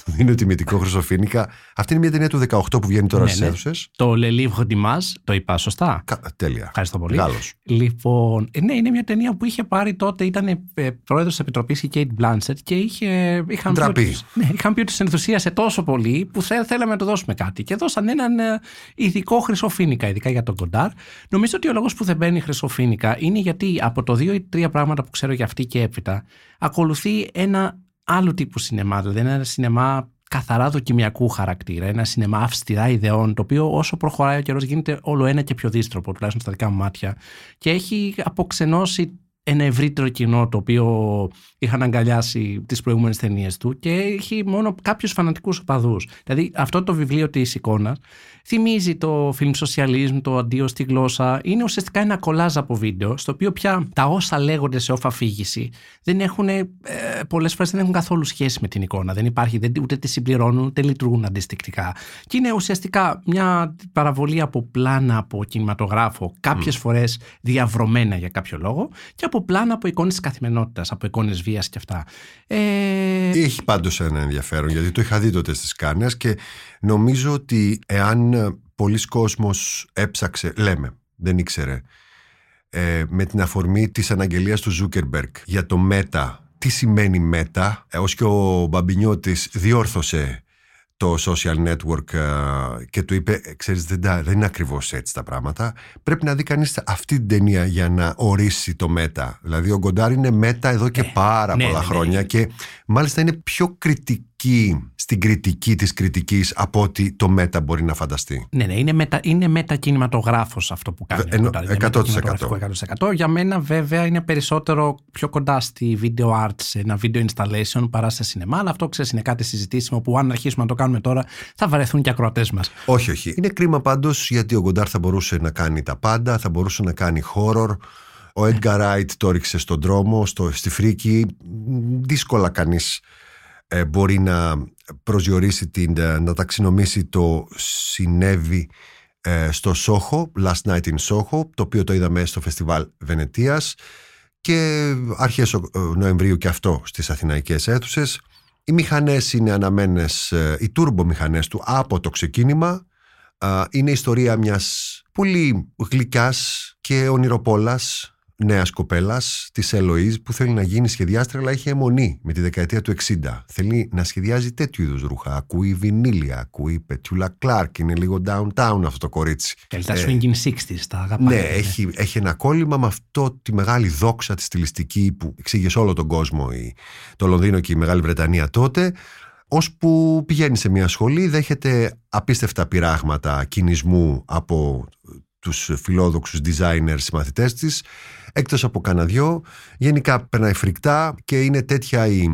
του δίνουν τη Μυτικό Χρυσοφίνικα. Αυτή είναι μια ταινία του 18 που βγαίνει τώρα Ναι, στις ναι. αίθουσες. Το Le Livre d'Image, το είπα σωστά; Τέλεια. Ευχαριστώ πολύ. Γάλλος. Λοιπόν, ε, ναι, είναι μια ταινία που είχε πάρει τότε, ήταν ε, πρόεδρος της Επιτροπής η Κέιτ Μπλάνσετ και είχε, είχαν, πει Ντραπεί. ότι, τους- ναι, είχαν πει ότι τους ενθουσίασε τόσο πολύ που θε, θέλαμε να του δώσουμε κάτι. Και δώσαν έναν ε, ειδικό χρυσοφίνικα, ειδικά για τον Κοντάρ. Νομίζω ότι ο λόγος που δεν μπαίνει χρυσοφίνικα είναι γιατί από το δύο ή τρία πράγματα που ξέρω για αυτή και έπειτα, ακολουθεί ένα άλλο τύπου σινεμά. Δηλαδή ένα σινεμά καθαρά δοκιμιακού χαρακτήρα, ένα σινεμά αυστηρά ιδεών, το οποίο όσο προχωράει ο καιρός γίνεται όλο ένα και πιο δίστροπο, τουλάχιστον στα δικά μου μάτια, και έχει αποξενώσει ένα ευρύτερο κοινό το οποίο είχαν αγκαλιάσει τις προηγούμενες ταινίες του και έχει μόνο κάποιους φανατικούς οπαδούς. Δηλαδή αυτό το βιβλίο της εικόνας θυμίζει το film socialism, το αντίο στη γλώσσα. Είναι ουσιαστικά ένα κολάζ από βίντεο στο οποίο πια τα όσα λέγονται σε όφα αφήγηση δεν έχουν, ε, πολλές φορές δεν έχουν καθόλου σχέση με την εικόνα. Δεν υπάρχει, δεν, ούτε τη συμπληρώνουν ούτε λειτουργούν αντιστοιχτικά. Και είναι ουσιαστικά μια παραβολή από πλάνα από κινηματογράφο, κάποιες φορές διαβρωμένα για κάποιο λόγο και από πλάνα από εικόνες της καθημερινότητας, από εικόνες βίας και αυτά. Ε, Έχει πάντως ένα ενδιαφέρον γιατί το είχα δει τότε στις Κάνες και νομίζω ότι εάν ε, πολλοί κόσμος έψαξε, λέμε, δεν ήξερε, ε, με την αφορμή της αναγγελίας του Ζούκερμπεργκ για το ΜΕΤΑ. Τι σημαίνει ΜΕΤΑ, ε, ως και ο Μπαμπινιώτης διόρθωσε το social network ε, και του είπε, «Ε, ξέρεις δεν, τα- δεν είναι ακριβώς έτσι τα πράγματα. Πρέπει να δει κανείς αυτή την ταινία για να ορίσει το ΜΕΤΑ. Δηλαδή ο Γκοντάρ είναι ΜΕΤΑ εδώ και πάρα ναι, πολλά ναι, ναι. χρόνια και μάλιστα είναι πιο κριτική στην κριτική της κριτικής από ότι το ΜΕΤΑ μπορεί να φανταστεί; Ναι, ναι, είναι, μετα, είναι μετακινηματογράφος αυτό που κάνει. Ε, εννο- ο Κοντάρ. Είναι 100%. μετακινηματογραφικό 100%. Για μένα βέβαια είναι περισσότερο πιο κοντά στη video art, σε ένα video installation παρά σε σινεμά, αλλά αυτό ξέρεις είναι κάτι συζητήσιμο που αν αρχίσουμε να το κάνουμε τώρα θα βαρεθούν και οι ακροατές μας. Όχι, όχι. Είναι κρίμα πάντως γιατί ο Γκοντάρ θα μπορούσε να κάνει τα πάντα, θα μπορούσε να κάνει horror. Ο Edgar Wright το ρίξε στον δρόμο, στο, στη φρίκη. Δύσκολα κανείς ε, μπορεί να προσδιορίσει την, ε, να ταξινομήσει το συνέβη ε, στο Σόχο, Last Night in Soho, το οποίο το είδαμε στο φεστιβάλ Βενετίας και αρχές Ο- Νοεμβρίου και αυτό στις αθηναϊκές αίθουσες. Οι μηχανές είναι αναμένες, ε, οι τούρμπο μηχανές του από το ξεκίνημα. Α, Είναι η ιστορία μιας πολύ γλυκάς και ονειροπόλας νέας κοπέλας της Ελοΐζ που θέλει να γίνει σχεδιάστρια αλλά έχει αιμονή με τη δεκαετία του 60. Θέλει να σχεδιάζει τέτοιου είδους ρούχα. Ακούει βινίλια, ακούει Πετιούλα Κλάρκ, είναι λίγο downtown αυτό το κορίτσι. Καλύτερα Ε, swinging 60s, τα αγαπάμε. ναι, έχει, έχει ένα κόλλημα με αυτό τη μεγάλη δόξα της στιλιστική που εξήγε σε όλο τον κόσμο η, το Λονδίνο και η Μεγάλη Βρετανία τότε. Ώσπου πηγαίνει σε μια σχολή, δέχεται απίστευτα πειράγματα κινησμού από τους φιλόδοξους designers μαθητές της, έκτος από κανένα γενικά περνάει φρικτά και είναι τέτοια η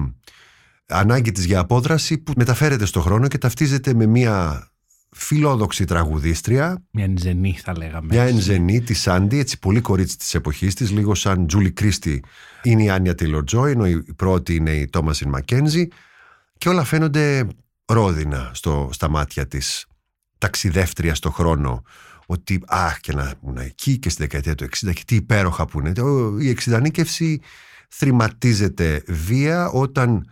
ανάγκη της για απόδραση που μεταφέρεται στο χρόνο και ταυτίζεται με μια φιλόδοξη τραγουδίστρια Μια ενζενή θα λέγαμε. μια ενζενή τη Σάντι, έτσι πολύ κορίτσι της εποχής της, λίγο σαν Τζούλι Κρίστη είναι η Άνια Τέιλορ Τζόι, ενώ η πρώτη είναι η Τόμασιν Μακένζι. Και όλα φαίνονται ρόδινα στο, στα μάτια της ταξιδεύτρια στο χρόνο. Ότι αχ και να ήμουν εκεί και στη δεκαετία του 60 και τι υπέροχα που είναι. Ο- Η εξειδανίκευση θρηματίζεται βία όταν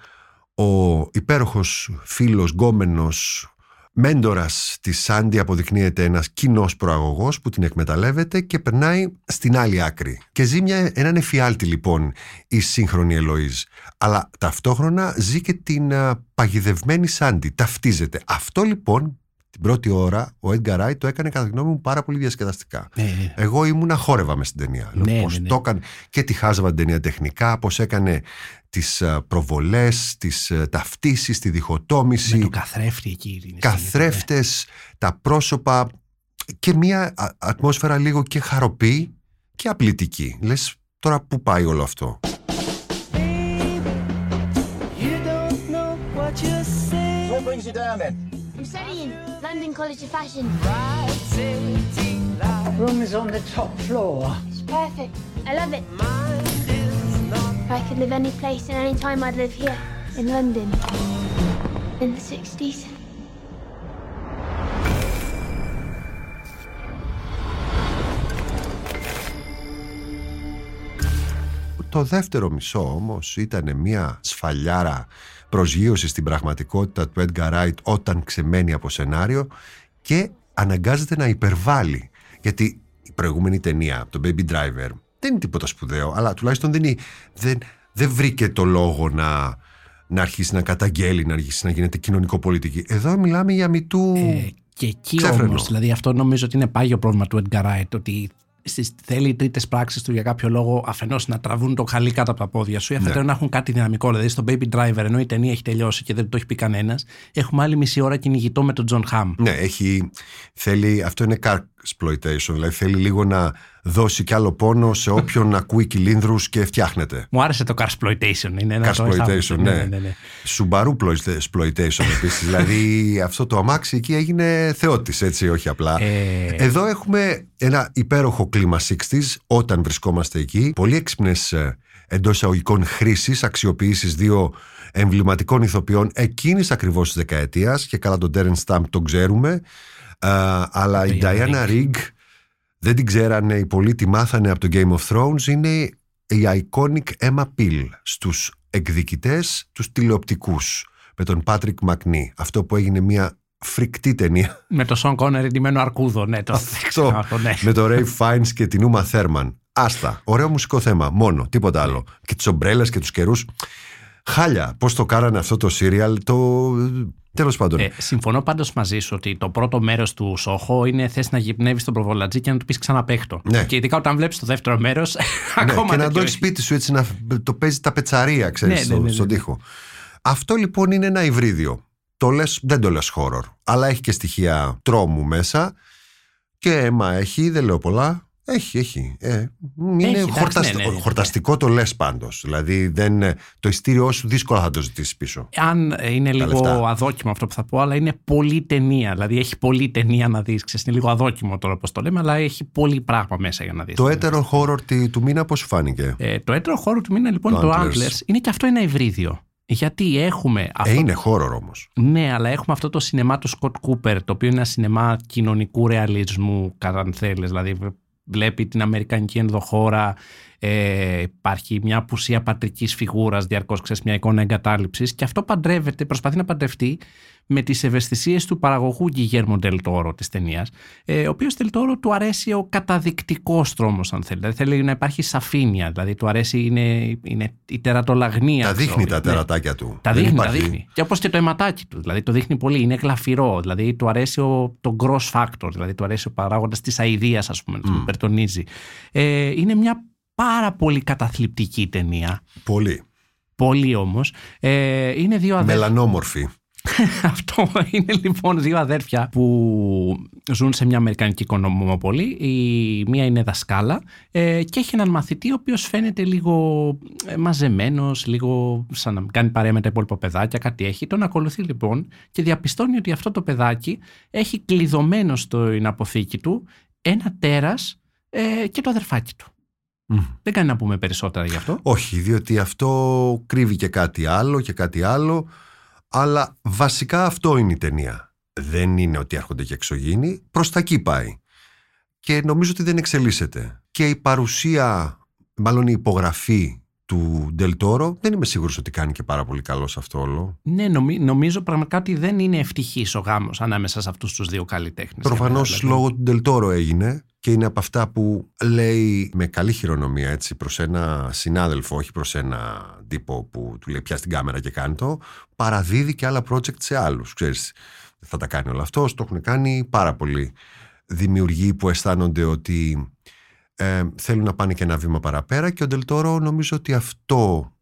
ο υπέροχος φίλος γκόμενος μέντορας της Σάντι αποδεικνύεται ένας κοινός προαγωγός που την εκμεταλλεύεται και περνάει στην άλλη άκρη. Και ζει μια, έναν εφιάλτη λοιπόν η σύγχρονη Ελοΐζ. Αλλά ταυτόχρονα ζει και την α, παγιδευμένη Σάντι. Ταυτίζεται. Αυτό λοιπόν την πρώτη ώρα ο Edgar Wright το έκανε κατά τη γνώμη μου πάρα πολύ διασκεδαστικά. Ναι, ναι. Εγώ ήμουνα χόρευα μες στην ταινία. Λέω, Ναι, πώς ναι, ναι. το έκανε και τη χάζευα την ταινία τεχνικά, πώς έκανε τις α, προβολές, τις α, ταυτίσεις, τη διχοτόμηση Με το καθρέφτη εκεί. είναι στην- καθρέφτες, τα πρόσωπα και μια α- ατμόσφαιρα λίγο και χαροπή και απλητική. Λες τώρα πού πάει όλο αυτό; brings you down then? I'm studying London College of Fashion. Room is on the top floor. It's perfect. I love it. If I could live any place and any time, I'd live here in London in the 60s. Το Το δεύτερο μισό όμως ήταν μια σφαλιάρα προσγείωσης στην πραγματικότητα του Edgar Wright όταν ξεμένει από σενάριο και αναγκάζεται να υπερβάλλει. Γιατί η προηγούμενη ταινία, το Baby Driver, δεν είναι τίποτα σπουδαίο, αλλά τουλάχιστον δεν, είναι, δεν, δεν βρήκε το λόγο να, να αρχίσει να καταγγέλει, να αρχίσει να γίνεται κοινωνικοπολιτική. Εδώ μιλάμε για μητού. Ε, και εκεί Ξέφρενο. όμως, δηλαδή αυτό νομίζω ότι είναι πάγιο πρόβλημα του Edgar Wright, ότι στις, θέλει οι τρίτες πράξεις του για κάποιο λόγο αφενός να τραβούν το χαλί κάτω από τα πόδια σου ή αφετέρου Ναι. να έχουν κάτι δυναμικό. Δηλαδή στο Baby Driver, ενώ η ταινία έχει τελειώσει και δεν το έχει πει κανένας, έχουμε άλλη μισή ώρα κυνηγητό με τον Τζον Χαμ. Ναι, έχει, θέλει, αυτό είναι carsploitation, δηλαδή θέλει λίγο να δώσει κι άλλο πόνο σε όποιον [laughs] ακούει κυλίνδρους και φτιάχνεται. Μου άρεσε το Carsploitation. Είναι ένα το Carsploitation, αισθάνομαι. ναι. ναι, ναι, ναι. Subaru exploitation επίσης, [laughs] δηλαδή αυτό το αμάξι εκεί έγινε θεότης, έτσι, όχι απλά. Ε, Εδώ έχουμε ένα υπέροχο κλίμα 60s όταν βρισκόμαστε εκεί. Πολύ έξυπνες εντός εισαγωγικών χρήσεις, αξιοποιήσεις δύο εμβληματικών ηθοποιών εκείνης ακριβώς της δεκαετίας. Και καλά, τον Terence Stamp τον ξέρουμε. Α, αλλά η Diana Diana Rigg δεν την ξέρανε, οι πολλοί τη μάθανε από το Game of Thrones. Είναι η iconic Emma Peel στους εκδικητές, τους τηλεοπτικούς με τον Patrick McNee. Αυτό που έγινε μια φρικτή ταινία με το Σον Κόνερ ντυμένο αρκούδο. Ναι, το αυτό αυτό, ναι. με το Ray Fiennes και την Uma Thurman. Άστα. Ωραίο μουσικό θέμα. Μόνο. Τίποτα άλλο. Και τις ομπρέλες και τους καιρούς. Χάλια. Πώς το κάνανε αυτό το σύριαλ. Το. Τέλος πάντων. Ε, συμφωνώ πάντως μαζί σου ότι το πρώτο μέρος του Σόχο είναι θες να γυπνεύεις τον προβολατζή και να του πεις ξαναπέχτο. Ναι. Και ειδικά όταν βλέπεις το δεύτερο μέρος. [laughs] ναι, ακόμα και να τέτοιο το έχεις έχει. σπίτι σου έτσι να το παίζεις τα πετσαρία, ξέρεις, Ναι, ναι, στο, ναι, ναι, στον ναι. τοίχο. Αυτό λοιπόν είναι ένα υβρίδιο. Το λες, δεν το λες horror, αλλά έχει και στοιχεία τρόμου μέσα και αίμα έχει, δεν λέω πολλά. Έχει, έχει. Ε, είναι εντάξει, χορτασ- ναι, ναι, ναι, ναι. χορταστικό το λες πάντως. Δηλαδή δεν, το ειστήριό σου δύσκολα θα το ζητήσεις πίσω. Αν είναι λίγο λεφτά. αδόκιμο αυτό που θα πω, αλλά είναι πολύ ταινία. Δηλαδή έχει πολύ ταινία να δεις. Είναι λίγο αδόκιμο τώρα όπω το λέμε, αλλά έχει πολύ πράγμα μέσα για να δεις. Το έτερο horror τι- του μήνα πώς σου φάνηκε; Ε, το έτερο χώρο του μήνα λοιπόν Το το, Antlers. Antlers είναι και αυτό ένα υβρίδιο. Γιατί έχουμε Ε, αυτό είναι horror όμως. Ναι, αλλά έχουμε αυτό το σινεμά του Σκοτ Κούπερ, το οποίο είναι ένα σινεμά κοινωνικού ρεαλισμού, κατά αν θέλεις. Δηλαδή, βλέπει την Αμερικανική ενδοχώρα, ε, υπάρχει μια απουσία πατρικής φιγούρας, διαρκώς ξέρεις, μια εικόνα εγκατάλειψης και αυτό παντρεύεται, προσπαθεί να παντρευτεί με τις ευαισθησίες του παραγωγού Γιγέρμο Ντελτόρο της ταινίας, ε, ο οποίος Ντελτόρο του αρέσει ο καταδεικτικός τρόμος, αν θέλει. Δηλαδή θέλει να υπάρχει σαφήνεια, δηλαδή του αρέσει είναι, είναι η τερατολαγνία. Τα ξέρω, δείχνει τα ναι. τερατάκια του. Τα Δεν δείχνει, υπάρχει- τα δείχνει. Και όπως και το αιματάκι του. Δηλαδή το δείχνει πολύ. Είναι γλαφυρό. Δηλαδή του αρέσει ο, το gross factor. Δηλαδή του αρέσει ο παράγοντας της αηδίας, ας πούμε, που υπερτονίζει. Ε, είναι μια πάρα πολύ καταθλιπτική ταινία. Πολύ. Πολύ όμως. Ε, είναι δύο αδέρφια. Μελανόμορφη. [laughs] Αυτό είναι λοιπόν δύο αδέρφια που ζουν σε μια Αμερικανική οικονομοπολή. Η μία είναι δασκάλα ε, και έχει έναν μαθητή ο οποίος φαίνεται λίγο ε, μαζεμένος, λίγο σαν να κάνει παρέα με τα υπόλοιπα παιδάκια, κάτι έχει. Τον ακολουθεί λοιπόν και διαπιστώνει ότι αυτό το παιδάκι έχει κλειδωμένο στην αποθήκη του ένα τέρας ε, και το αδερφάκι του. Δεν κάνει να πούμε περισσότερα γι' αυτό. Όχι, διότι αυτό κρύβει και κάτι άλλο και κάτι άλλο, αλλά βασικά αυτό είναι η ταινία. Δεν είναι ότι έρχονται και εξωγήινοι, προς τα εκεί πάει. Και νομίζω ότι δεν εξελίσσεται. Και η παρουσία, μάλλον η υπογραφή του Ντελτόρο, δεν είμαι σίγουρος ότι κάνει και πάρα πολύ καλό σε αυτό όλο. Ναι, νομι- νομίζω πραγματικά ότι δεν είναι ευτυχής ο γάμος ανάμεσα σε αυτούς τους δύο καλλιτέχνες. Προφανώς Δηλαδή, λόγω του Ντελτόρο έγινε και είναι από αυτά που λέει με καλή χειρονομία έτσι προς ένα συνάδελφο, όχι προς ένα τύπο που του λέει πια στην κάμερα και κάνει το, παραδίδει και άλλα project σε άλλους, ξέρεις. Δεν θα τα κάνει όλο αυτό, το έχουν κάνει πάρα πολλοί δημιουργοί που αισθάνονται ότι ε, θέλουν να πάνε και ένα βήμα παραπέρα και ο Ντελτόρο νομίζω ότι αυτό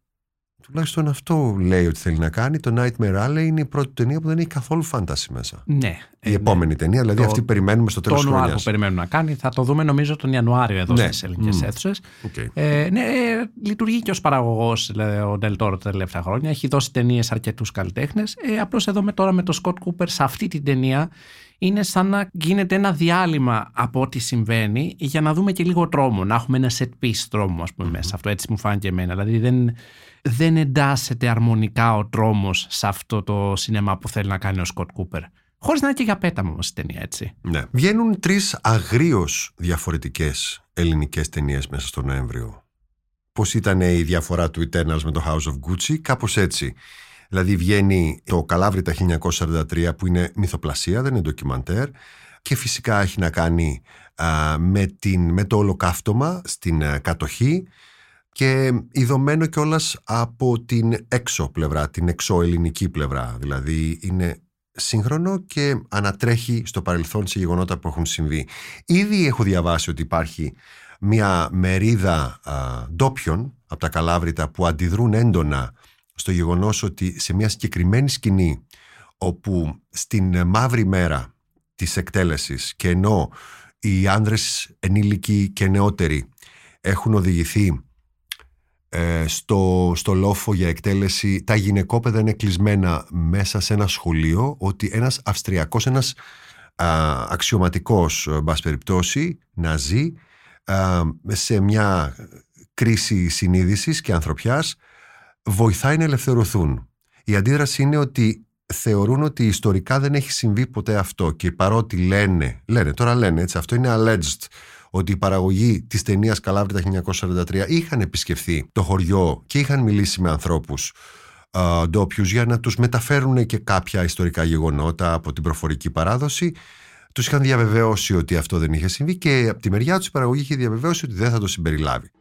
τουλάχιστον αυτό λέει ότι θέλει να κάνει το Nightmare Alley είναι η πρώτη ταινία που δεν έχει καθόλου fantasy μέσα Ναι. η επόμενη ταινία, δηλαδή Το- αυτή που περιμένουμε στο τέλος Το της νουάρ που χρονιάς. περιμένουν να κάνει θα το δούμε νομίζω τον Ιανουάριο εδώ Ναι. στις ελληνικές Μμ. αίθουσες. Οκ. Ε, ναι, ε, λειτουργεί και ως παραγωγός δηλαδή, ο Ντελ Τόρο τα τελευταία χρόνια. Έχει δώσει ταινίες αρκετούς καλλιτέχνες. Ε, απλώς εδώ με, τώρα με το Σκοτ Κούπερ σε αυτή την ταινία είναι σαν να γίνεται ένα διάλειμμα από ό,τι συμβαίνει για να δούμε και λίγο τρόμο. Να έχουμε ένα set piece τρόμου ας πούμε μέσα. Αυτό έτσι μου φάνηκε εμένα. Δηλαδή δεν, δεν εντάσσεται αρμονικά ο τρόμος σε αυτό το σινεμά που θέλει να κάνει ο Σκοτ Κούπερ. Χωρίς να είναι και για πέταμα όμως η ταινία έτσι. Ναι. Βγαίνουν τρεις αγρίως διαφορετικές ελληνικές ταινίες μέσα στο Νοέμβριο. πώς ήταν η διαφορά του Eternals με το House of Gucci, κάπως έτσι. Δηλαδή βγαίνει το Καλάβρητα 1943 που είναι μυθοπλασία, δεν είναι ντοκιμαντέρ και φυσικά έχει να κάνει α, με, την, με το ολοκαύτωμα στην α, κατοχή και ειδωμένο κιόλας από την έξω πλευρά, την εξωελληνική πλευρά. Δηλαδή είναι σύγχρονο και ανατρέχει στο παρελθόν σε γεγονότα που έχουν συμβεί. Ήδη έχω διαβάσει ότι υπάρχει μια μερίδα α, ντόπιων από τα Καλάβρητα που αντιδρούν έντονα στο γεγονός ότι σε μια συγκεκριμένη σκηνή όπου στην μαύρη μέρα της εκτέλεσης και ενώ οι άνδρες ενήλικοι και νεότεροι έχουν οδηγηθεί ε, στο, στο λόφο για εκτέλεση τα γυναικόπαιδα είναι κλεισμένα μέσα σε ένα σχολείο ότι ένας Αυστριακός, ένας α, αξιωματικός μπας περιπτώσει να ζει σε μια κρίση συνείδησης και ανθρωπιάς βοηθάει να ελευθερωθούν. Η αντίδραση είναι ότι θεωρούν ότι ιστορικά δεν έχει συμβεί ποτέ αυτό και παρότι λένε, λένε τώρα λένε έτσι, αυτό είναι alleged ότι η παραγωγή της ταινίας Καλάβρητα 1943 είχαν επισκεφθεί το χωριό και είχαν μιλήσει με ανθρώπους ντόπιους για να τους μεταφέρουν και κάποια ιστορικά γεγονότα από την προφορική παράδοση τους είχαν διαβεβαιώσει ότι αυτό δεν είχε συμβεί και από τη μεριά τους η παραγωγή είχε διαβεβαιώσει ότι δεν θα το συμπεριλάβει.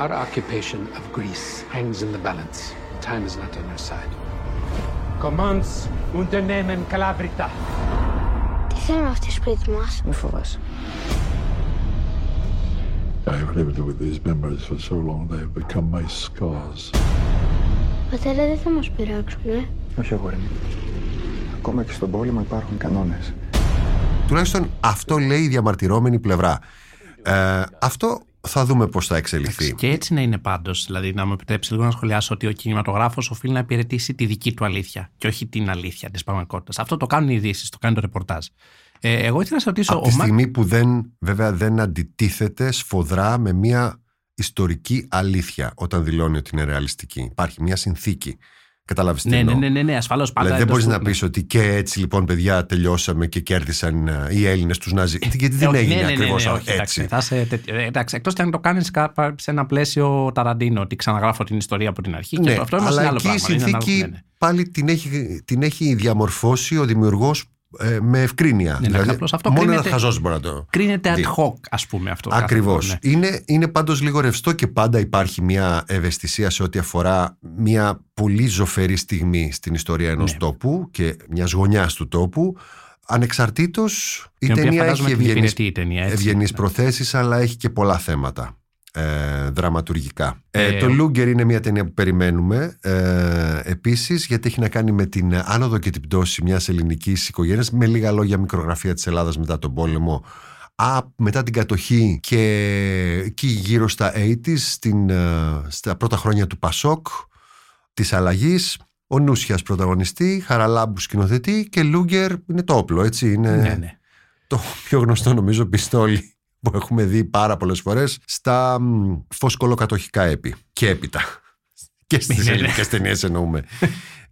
Our occupation of Greece hangs in the balance. Time is not on our side. Commands unternehmen Calabrita. Τι θέλουν αυτοί σπίτι μας. Μη φοβάσαι. I've lived with these memories for so long they have become my scars. Πατέρα δεν θα μας πειράξουνε. Όχι αγόρι μου. Ακόμα και στον πόλεμο υπάρχουν κανόνες. Τουλάχιστον αυτό λέει η διαμαρτυρόμενη πλευρά. Ε, αυτό θα δούμε πώς θα εξελιχθεί. Και έτσι να είναι πάντως. Δηλαδή, να μου επιτρέψεις λίγο να σχολιάσω ότι ο κινηματογράφος οφείλει να υπηρετήσει τη δική του αλήθεια και όχι την αλήθεια της πραγματικότητας. Αυτό το κάνουν οι ειδήσεις, το κάνει το ρεπορτάζ. Ε, εγώ ήθελα να σε ρωτήσω. Από τη στιγμή που δεν, βέβαια δεν αντιτίθεται σφοδρά με μια ιστορική αλήθεια όταν δηλώνει ότι είναι ρεαλιστική. Υπάρχει μια συνθήκη Κατάλαβες τι ναι, ναι, ναι, ναι, ναι, ασφαλώς πάντα. Δηλαδή, δεν μπορείς να πεις ότι και έτσι λοιπόν, παιδιά, τελειώσαμε και κέρδισαν ε, οι Έλληνες τους Ναζί. Γιατί δεν έγινε ακριβώς έτσι. Εντάξει, εκτός και αν το κάνεις σε ένα πλαίσιο ταραντίνο, ότι ξαναγράφω την ιστορία από την αρχή. Ναι, και αυτό αλλά άλλο εκεί η συνθήκη πάλι την έχει, την έχει διαμορφώσει ο δημιουργός ε, με ευκρίνεια. Ναι, δηλαδή, αυτό μόνο κρίνεται, ένα χαζός μπορεί να το. Κρίνεται ad hoc, ας πούμε αυτό. Ακριβώς. Ναι. Είναι, είναι πάντως λίγο ρευστό και πάντα υπάρχει μια ευαισθησία σε ό,τι αφορά μια πολύ ζωφερή στιγμή στην ιστορία ενός Ναι. τόπου και μιας γωνιάς του τόπου. Ανεξαρτήτως, η Την οποία ταινία φαντάζομαι έχει την ευγενεί υπηρετεί η ταινία, έτσι. ευγενείς Ναι. προθέσεις αλλά έχει και πολλά θέματα ε, δραματουργικά. Ε, Ε, το ο- Λούγκερ είναι μια ταινία που περιμένουμε ε, επίσης γιατί έχει να κάνει με την άνοδο και την πτώση μιας ελληνικής οικογένειας με λίγα λόγια μικρογραφία της Ελλάδας μετά τον πόλεμο Α, μετά την κατοχή και εκεί γύρω στα 80s στην, ε, στα πρώτα χρόνια του Πασόκ της αλλαγής ο Νούσιας πρωταγωνιστή, Χαραλάμπου σκηνοθετή και Λούγκερ είναι το όπλο έτσι είναι Ναι, ναι. το πιο γνωστό νομίζω πιστόλι που έχουμε δει πάρα πολλές φορές στα μ, φωσκολοκατοχικά έπι και έπειτα. Και στις Ναι, ναι. ελληνικές ταινίες εννοούμε.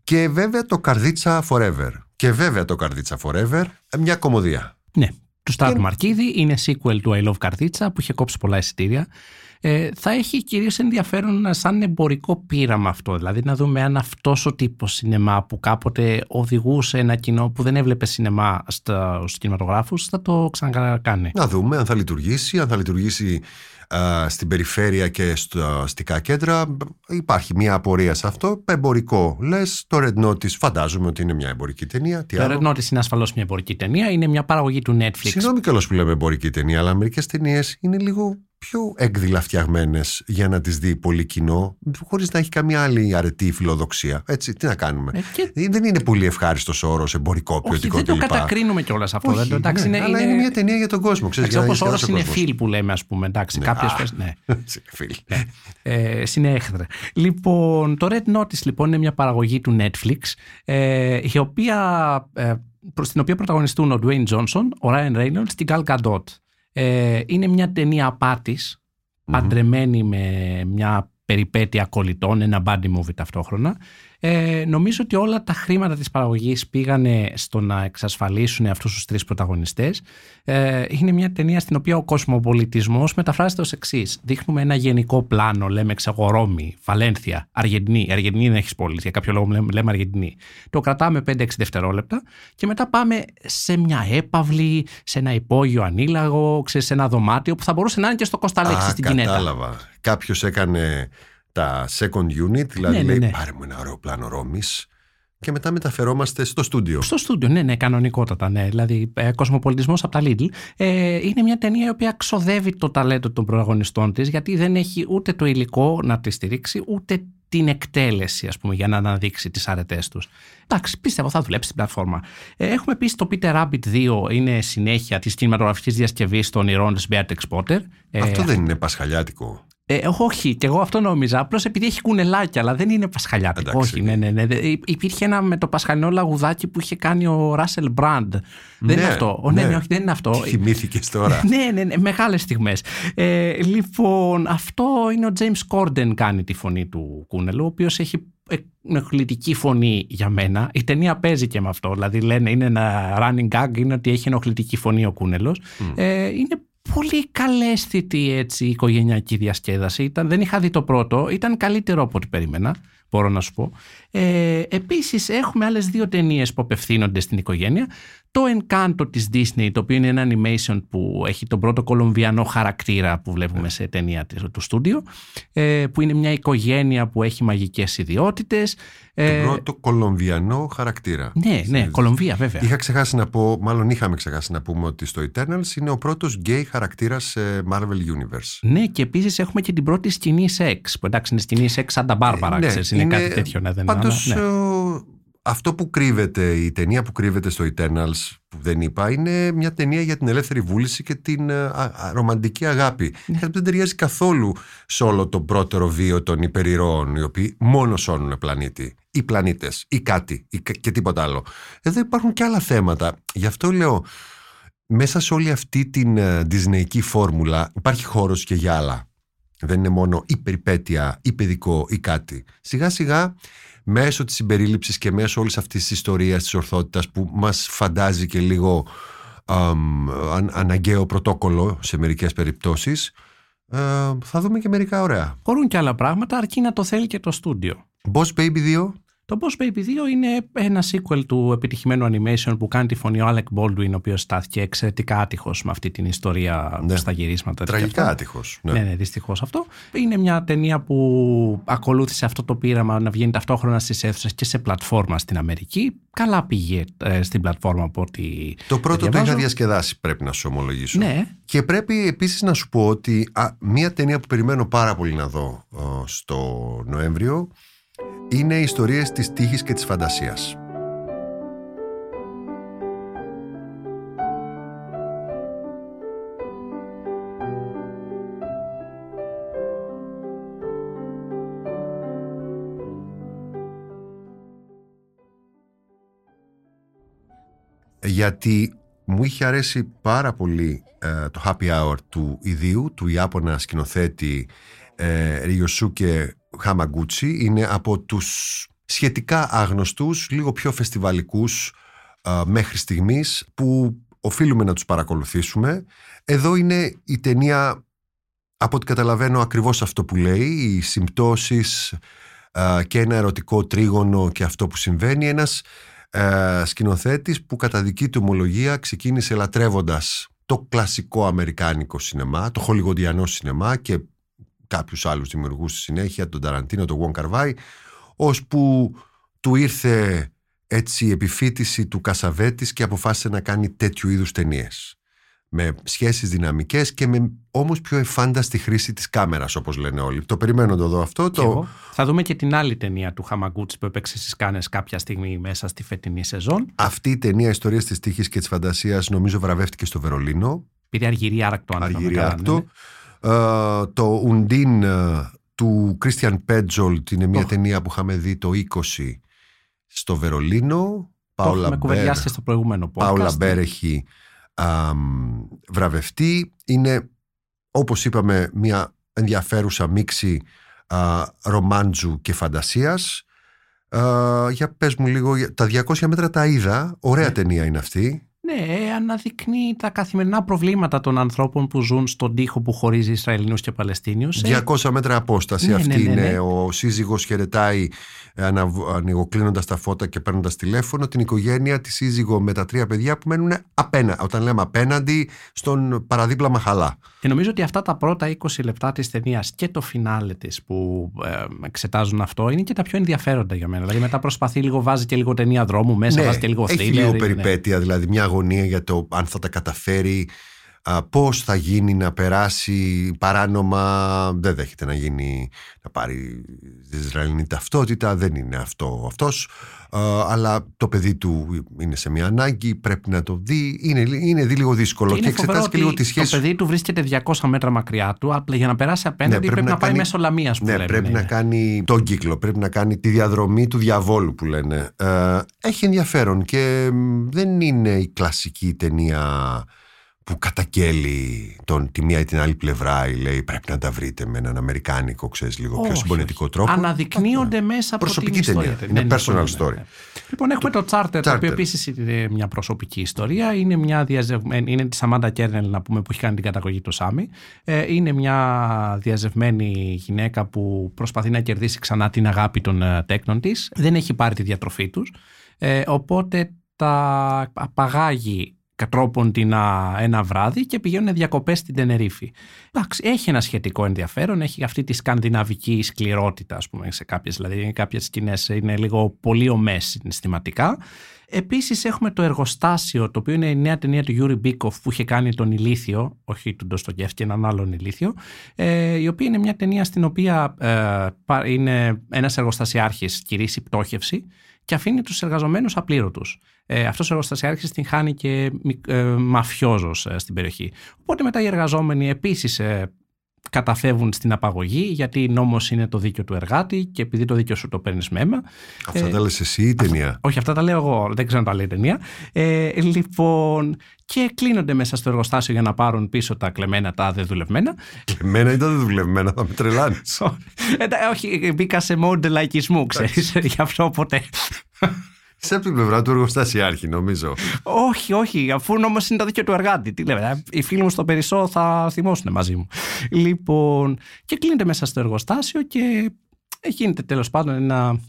και βέβαια το Καρδίτσα Forever. Και βέβαια το Καρδίτσα Forever, μια κομμωδία. Ναι. Του Στράτου Μαρκίδη είναι sequel του I Love Καρτίτσα που είχε κόψει πολλά εισιτήρια. Ε, θα έχει κυρίως ενδιαφέρον σαν εμπορικό πείραμα αυτό. Δηλαδή να δούμε αν αυτός ο τύπος σινεμά που κάποτε οδηγούσε ένα κοινό που δεν έβλεπε σινεμά στα, στους κινηματογράφους θα το ξανακάνει. Να δούμε αν θα λειτουργήσει, αν θα λειτουργήσει α, στην περιφέρεια και στα αστικά κέντρα. Υπάρχει μια απορία σε αυτό. Εμπορικό. Λες, το Red Notice φαντάζομαι ότι είναι μια εμπορική ταινία. Τι Το άλλο; Red Notice είναι ασφαλώς μια εμπορική ταινία. Είναι μια παραγωγή του Netflix. Συγγνώμη κιόλας που λέμε εμπορική ταινία, αλλά μερικές ταινίες είναι λίγο πιο έκδηλα φτιαγμένε για να τις δει πολύ κοινό, χωρίς να έχει καμία άλλη αρετή φιλοδοξία. Έτσι, τι να κάνουμε; Ε, και- Δεν είναι πολύ ευχάριστος όρος εμπορικό, Όχι, ποιοτικό δεν το κλπ. κατακρίνουμε κιόλας αυτό. Όχι, δεν το, εντάξει, ναι, είναι, αλλά είναι μια ταινία για τον κόσμο. Ξέρεις, Εντάξει, για να όπως έχει όρος ο είναι κόσμος. φίλ που λέμε, ας πούμε. Εντάξει, Ναι. κάποιες Α. φορές, ναι. [laughs] Φίλ. ε, συνέχεια. Λοιπόν, το Red Notice λοιπόν είναι μια παραγωγή του Netflix ε, η οποία, ε, προς την οποία πρωταγωνιστούν ο Dwayne Johnson, ο Ryan Reynolds και η Gal Gadot. Ε, είναι μια ταινία απάτης, παντρεμένη με μια περιπέτεια κολλητών, ένα body movie ταυτόχρονα Ε, νομίζω ότι όλα τα χρήματα της παραγωγής πήγανε στο να εξασφαλίσουν αυτούς τους τρεις πρωταγωνιστές. Ε, είναι μια ταινία στην οποία ο κοσμοπολιτισμός μεταφράζεται ως εξής. Δείχνουμε ένα γενικό πλάνο, λέμε ξέρω Ρώμη, Βαλένθια, Αργεντινή. Αργεντινή δεν έχεις πόλη, για κάποιο λόγο λέμε, λέμε Αργεντινή. Το κρατάμε 5-6 δευτερόλεπτα και μετά πάμε σε μια έπαυλη, σε ένα υπόγειο ανήλαγο, σε ένα δωμάτιο που θα μπορούσε να είναι και στο Κωνσταλέξη στην Κινέτα. Κατάλαβα. Κάποιος έκανε τα second unit, δηλαδή Ναι, ναι, λέει ναι. πάρε μου ένα ωραίο πλάνο Ρώμης και μετά μεταφερόμαστε στο στούντιο. Στο στούντιο, ναι, ναι, κανονικότατα. Ναι. Δηλαδή, ε, κοσμοπολιτισμός από τα Lidl. Ε, είναι μια ταινία η οποία ξοδεύει το ταλέντο των πρωταγωνιστών της, γιατί δεν έχει ούτε το υλικό να τη στηρίξει, ούτε την εκτέλεση, ας πούμε, για να αναδείξει τις αρετές τους. Εντάξει, πίστευω θα δουλέψει στην πλατφόρμα. Ε, έχουμε επίσης το Peter Rabbit 2, είναι συνέχεια της κινηματογραφικής διασκευής των ηρώων της Beatrix Potter. Ε, Αυτό δεν είναι πασχαλιάτικο. Ε, όχι, και εγώ αυτό νόμιζα. Απλώς επειδή έχει κουνελάκια, αλλά δεν είναι πασχαλιάτικο. Εντάξει. Όχι, ναι, ναι, ναι. Δε- υ- Υπήρχε ένα με το πασχαλινό λαγουδάκι που είχε κάνει ο Ράσελ Μπραντ. Δεν Ναι, είναι αυτό. Ο, ναι, ναι. ναι, όχι, δεν είναι αυτό. Θυμήθηκες τώρα. [laughs] ναι, ναι, ναι, μεγάλες στιγμές. Ε, λοιπόν, αυτό είναι ο James Corden κάνει τη φωνή του Κούνελου, ο οποίος έχει ενοχλητική φωνή για μένα. Η ταινία παίζει και με αυτό. Δηλαδή λένε είναι ένα running gag, είναι ότι έχει ενοχλητική φωνή ο Κούνελος. Ε, είναι πολύ καλέσθητη έτσι η οικογενειακή διασκέδαση. Ήταν, δεν είχα δει το πρώτο, ήταν καλύτερο από ό,τι περίμενα, μπορώ να σου πω. Ε, επίσης έχουμε άλλες δύο ταινίες που απευθύνονται στην οικογένεια. Το Encanto της Disney, το οποίο είναι ένα animation που έχει τον πρώτο κολομβιανό χαρακτήρα που βλέπουμε σε ταινία του του στούντιο, ε, που είναι μια οικογένεια που έχει μαγικές ιδιότητες. Ε, Το πρώτο κολομβιανό χαρακτήρα. ναι, ναι, Κολομβία βέβαια. Είχα ξεχάσει να πω, μάλλον είχαμε ξεχάσει να πούμε ότι στο Eternals είναι ο πρώτος γκέι χαρακτήρας σε Marvel Universe. Ναι, και επίσης έχουμε και την πρώτη σκηνή σεξ. Που εντάξει, είναι σκηνή σεξ σαν τα Μπάρμπαρα, Ναι, ξέρεις, είναι, κάτι τέτοιο. Ναι, δεν είναι, Πάντως, αλλά, ναι. ε, αυτό που κρύβεται, η ταινία που κρύβεται στο Eternals, που δεν είπα, είναι μια ταινία για την ελεύθερη βούληση και την ε, α- α- ρομαντική αγάπη. Ναι. Κάτι που δεν ταιριάζει καθόλου σε όλο το πρώτερο βίο των υπερηρώων, οι οποίοι μόνο σώνουν πλανήτη. Ή πλανήτες, ή κάτι, ή κα- και τίποτα άλλο. Εδώ υπάρχουν και άλλα θέματα. Γι' αυτό λέω, μέσα σε όλη αυτή την ε, Disneyική φόρμουλα υπάρχει χώρος και για άλλα. Δεν είναι μόνο η περιπέτεια, ή παιδικό ή κάτι. Σιγά σιγά μέσω της συμπερίληψης και μέσω όλης αυτής της ιστορίας της ορθότητας που μας φαντάζει και λίγο αμ, αν, αναγκαίο πρωτόκολλο σε μερικές περιπτώσεις ε, θα δούμε και μερικά ωραία. Χωρούν και άλλα πράγματα, αρκεί να το θέλει και το στούντιο. Boss Baby 2 Το Boss Baby 2 είναι ένα sequel του επιτυχημένου animation που κάνει τη φωνή ο Alec Baldwin, ο οποίος στάθηκε εξαιρετικά άτυχος με αυτή την ιστορία Ναι. στα γυρίσματα. και τραγικά αυτά. άτυχος. Ναι, ναι, δυστυχώς αυτό. Είναι μια ταινία που ακολούθησε αυτό το πείραμα να βγαίνει ταυτόχρονα στις αίθουσες και σε πλατφόρμα στην Αμερική. Καλά πήγε ε, στην πλατφόρμα από ό,τι. Το πρώτο το διαβάζω. είχα διασκεδάσει πρέπει να σου ομολογήσω. Ναι. Και πρέπει επίσης να σου πω ότι α, μία ταινία που περιμένω πάρα πολύ να δω ε, στο Νοέμβριο είναι οι ιστορίες της τύχης και της φαντασίας. γιατί μου είχε αρέσει πάρα πολύ ε, το happy hour του ιδίου, του Ιάπωνα σκηνοθέτη ε, Ριοσούκε Χαμαγκούτσι. Είναι από τους σχετικά άγνωστους, λίγο πιο φεστιβαλικούς ε, μέχρι στιγμής που οφείλουμε να τους παρακολουθήσουμε. Εδώ είναι η ταινία, από ό,τι καταλαβαίνω ακριβώς αυτό που λέει, οι συμπτώσεις ε, και ένα ερωτικό τρίγωνο και αυτό που συμβαίνει. Ένας ε, σκηνοθέτης που κατά δική του ομολογία ξεκίνησε λατρεύοντας το κλασικό αμερικάνικο σινεμά, το χολιγοντιανό σινεμά και κάποιους άλλους δημιουργούς στη συνέχεια, τον Ταραντίνο, τον Γουόν Καρβάη, ώσπου του ήρθε έτσι η επιφύτηση του Κασαβέτης και αποφάσισε να κάνει τέτοιου είδους ταινίες με σχέσεις δυναμικές και με όμως πιο εφάνταστη χρήση της κάμερας όπως λένε όλοι. Το περιμένω να το δω αυτό. Και Το... εγώ. Θα δούμε και την άλλη ταινία του Χαμαγκούτσι που έπαιξε στις Κάνες κάποια στιγμή μέσα στη φετινή σεζόν. Αυτή η ταινία Ιστορίες της Τύχης και της Φαντασίας νομίζω βραβεύτηκε στο Βερολίνο. Πήρε αργυρή άρακτο αν θυμάμαι Αργυρή καλά, άρακτο. ναι, ναι. Ε, το Undine ε, του Κρίστιαν Πέτζολτ είναι μια Οχ. ταινία που είχαμε δει το 20 στο Βερολίνο. Το Πάολα έχουμε Μπέρ, κουβεντιάσει στο προηγούμενο podcast. Πάολα Μπέρ έχει αμ, βραβευτεί. Είναι όπως είπαμε μια ενδιαφέρουσα μίξη α, ρομάντζου και φαντασίας. Ε, για πες μου λίγο, τα 200 μέτρα τα είδα, ωραία ταινία είναι αυτή. Ναι, αναδεικνύει τα καθημερινά προβλήματα των ανθρώπων που ζουν στον τοίχο που χωρίζει Ισραηλινούς και Παλαιστίνιους. 200 μέτρα απόσταση Ναι, αυτή ναι, ναι, ναι. είναι. Ο σύζυγος χαιρετάει ανα- ανοιγοκλίνοντας τα φώτα και παίρνοντας τηλέφωνο την οικογένεια, τη σύζυγο με τα τρία παιδιά που μένουν απέναντι. Όταν λέμε απέναντι, στον παραδίπλα μαχαλά. Και νομίζω ότι αυτά τα πρώτα 20 λεπτά της ταινίας και το φινάλε της που ε, εξετάζουν αυτό είναι και τα πιο ενδιαφέροντα για μένα. Δηλαδή μετά προσπαθεί λίγο, βάζει και λίγο ταινία δρόμου μέσα, βάζει και λίγο Ναι, έχει thriller. λίγο είναι- περιπέτεια, δηλαδή μια αγωνία για το αν θα τα καταφέρει, α, πώς θα γίνει να περάσει παράνομα, δεν δέχεται να γίνει, να πάρει τη Ισραηλινή ταυτότητα, δεν είναι αυτό αυτός, α, αλλά το παιδί του είναι σε μια ανάγκη, πρέπει να το δει, είναι, είναι δι- λίγο δύσκολο και, είναι φοβερό εξετάζει και λίγο ότι τη σχέση. Το παιδί του βρίσκεται 200 μέτρα μακριά του, απλά για να περάσει απέναντι Ναι, πρέπει, να, πάει κάνει- μέσω λαμίας που ναι, λέμε. πρέπει να κάνει τον κύκλο, πρέπει να κάνει τη διαδρομή του διαβόλου που λένε. Ε, έχει ενδιαφέρον και μ, δεν είναι η κλασική ταινία που κατακέλει τον, τη μία ή την άλλη πλευρά ή λέει πρέπει να τα βρείτε με έναν αμερικάνικο, ξέρεις, λίγο πιο Όχι, συμπονετικό όχι. τρόπο. Αναδεικνύονται μέσα από Προσωπική την ταινία. ιστορία. Είναι Ναι, personal πολύ, story. ναι. Λοιπόν, έχουμε το Charter, το Charter. οποίο επίσης είναι μια προσωπική ιστορία. Είναι μια διαζευμένη, είναι της Αμάντα Κέρνελ, να πούμε, που έχει κάνει την καταγωγή του Σάμι. Ε, είναι μια διαζευγμένη γυναίκα που προσπαθεί να κερδίσει ξανά την αγάπη των ε, τέκνων της. Δεν έχει πάρει τη διατροφή τους. Ε, οπότε τα απαγάγει κατά τρόπον τινά, ένα βράδυ και πηγαίνουν διακοπές στην Τενερίφη. Εντάξει, έχει ένα σχετικό ενδιαφέρον, έχει αυτή τη σκανδιναβική σκληρότητα, ας πούμε, σε κάποιες, δηλαδή κάποιες σκηνές είναι λίγο πολύ ωμές συναισθηματικά. Επίσης έχουμε το εργοστάσιο, το οποίο είναι η νέα ταινία του Γιούρι Μπίκοφ που είχε κάνει τον Ηλίθιο, όχι τον Ντοστογιέφσκι, έναν άλλον Ηλίθιο, ε, η οποία είναι μια ταινία στην οποία ε, πα- είναι ένας εργοστασιάρχης κηρύσσει πτώχευση και αφήνει τους εργαζομένους απλήρωτους. Ε, αυτός ο εργοστασιάρχης την χάνει και μικ- ε, μαφιόζος ε, στην περιοχή. Οπότε μετά οι εργαζόμενοι επίσης ε, καταφεύγουν στην απαγωγή γιατί νόμος είναι το δίκαιο του εργάτη και επειδή το δίκαιο σου το παίρνεις με αίμα. Αυτά ε, τα λες εσύ η ταινία; όχι, αυτά τα λέω εγώ. Δεν ξέρω αν τα λέει η ταινία. Ε, λοιπόν, και κλείνονται μέσα στο εργοστάσιο για να πάρουν πίσω τα κλεμμένα, τα δεν δουλευμένα. Εμένα ήταν δουλευμένα, θα με τρελάνεις. Ε, τα- όχι, μπήκα σε mode λαϊκισμού, ξέρεις, γι' αυτό ποτέ. Σε από την πλευρά του εργοστασιάρχη, νομίζω. όχι, όχι, αφού όμως είναι το δίκαιο του εργάτη. Τι λέμε, ε, οι φίλοι μου στο Περισσό θα θυμώσουν μαζί μου. Λοιπόν, και κλείνεται μέσα στο εργοστάσιο και γίνεται τέλος πάντων ένα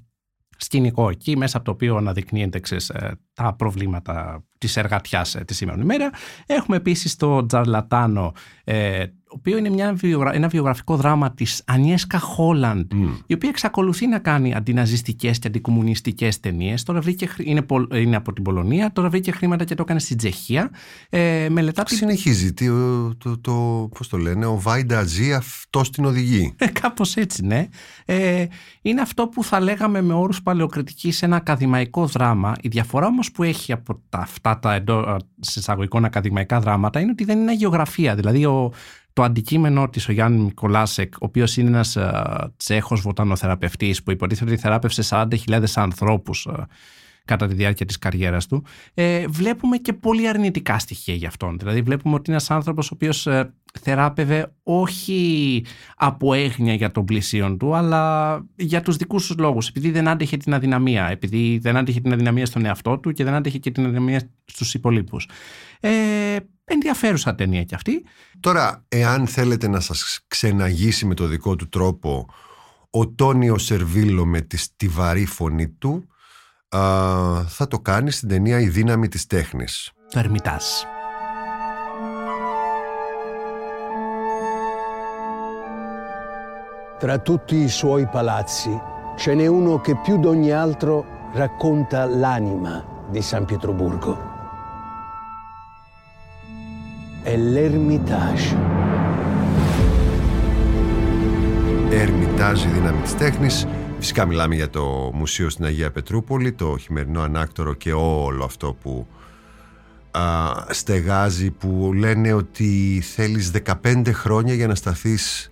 σκηνικό εκεί, μέσα από το οποίο αναδεικνύεται ξέρεις, ε, τα προβλήματα της εργατιάς ε, τη σήμερα ημέρα. Έχουμε επίσης το Τζαρλατάνο, ε, το οποίο είναι μια βιογρα- ένα βιογραφικό δράμα της Ανιέσκα Χόλαντ, η οποία εξακολουθεί να κάνει αντιναζιστικές και αντικομουνιστικές ταινίες. Τώρα βρήκε, χρ- είναι, πολ- είναι από την Πολωνία, τώρα βρήκε χρήματα και το έκανε στην Τσεχία. Ε, μελετά την Συνεχίζει τι, το, το, το, πώς το λένε, ο Βάιντα ζει, αυτό την οδηγεί. Ε, κάπως έτσι, ναι. Ε, είναι αυτό που θα λέγαμε με όρους παλαιοκριτικής ένα ακαδημαϊκό δράμα. Η διαφορά όμως που έχει από τα, αυτά τα εντό σε εισαγωγικών ακαδημαϊκά δράματα είναι ότι δεν είναι αγιογραφία. Δηλαδή ο, το αντικείμενο της ο Γιάννη Μικολάσεκ, ο οποίος είναι ένας ε, τσέχος βοτανοθεραπευτής που υποτίθεται ότι θεράπευσε 40.000 ανθρώπους ε, κατά τη διάρκεια της καριέρας του, ε, βλέπουμε και πολύ αρνητικά στοιχεία για αυτόν. Δηλαδή βλέπουμε ότι είναι ένας άνθρωπος ο οποίος ε, θεράπευε όχι από έγνοια για τον πλησίον του, αλλά για τους δικούς τους λόγους, επειδή δεν άντεχε την αδυναμία, επειδή δεν άντεχε την αδυναμία στον εαυτό του και δεν άντεχε και την αδυναμία στους υπολείπους. Ε, ενδιαφέρουσα ταινία κι αυτή. Τώρα, εάν θέλετε να σας ξεναγήσει με το δικό του τρόπο ο Τόνιο Σερβίλο με τη στιβαρή φωνή του, α, θα το κάνει στην ταινία «Η δύναμη της τέχνης». Το Ερμητάζ. Tra tutti i suoi palazzi ce n'è uno che più d'ogni altro racconta l'anima di San Pietroburgo. È l'Ermitage. Ερμητάζ η δύναμη της τέχνης. Φυσικά μιλάμε για το μουσείο στην Αγία Πετρούπολη, το χειμερινό ανάκτορο και όλο αυτό που α, στεγάζει που λένε ότι θέλεις 15 χρόνια για να σταθείς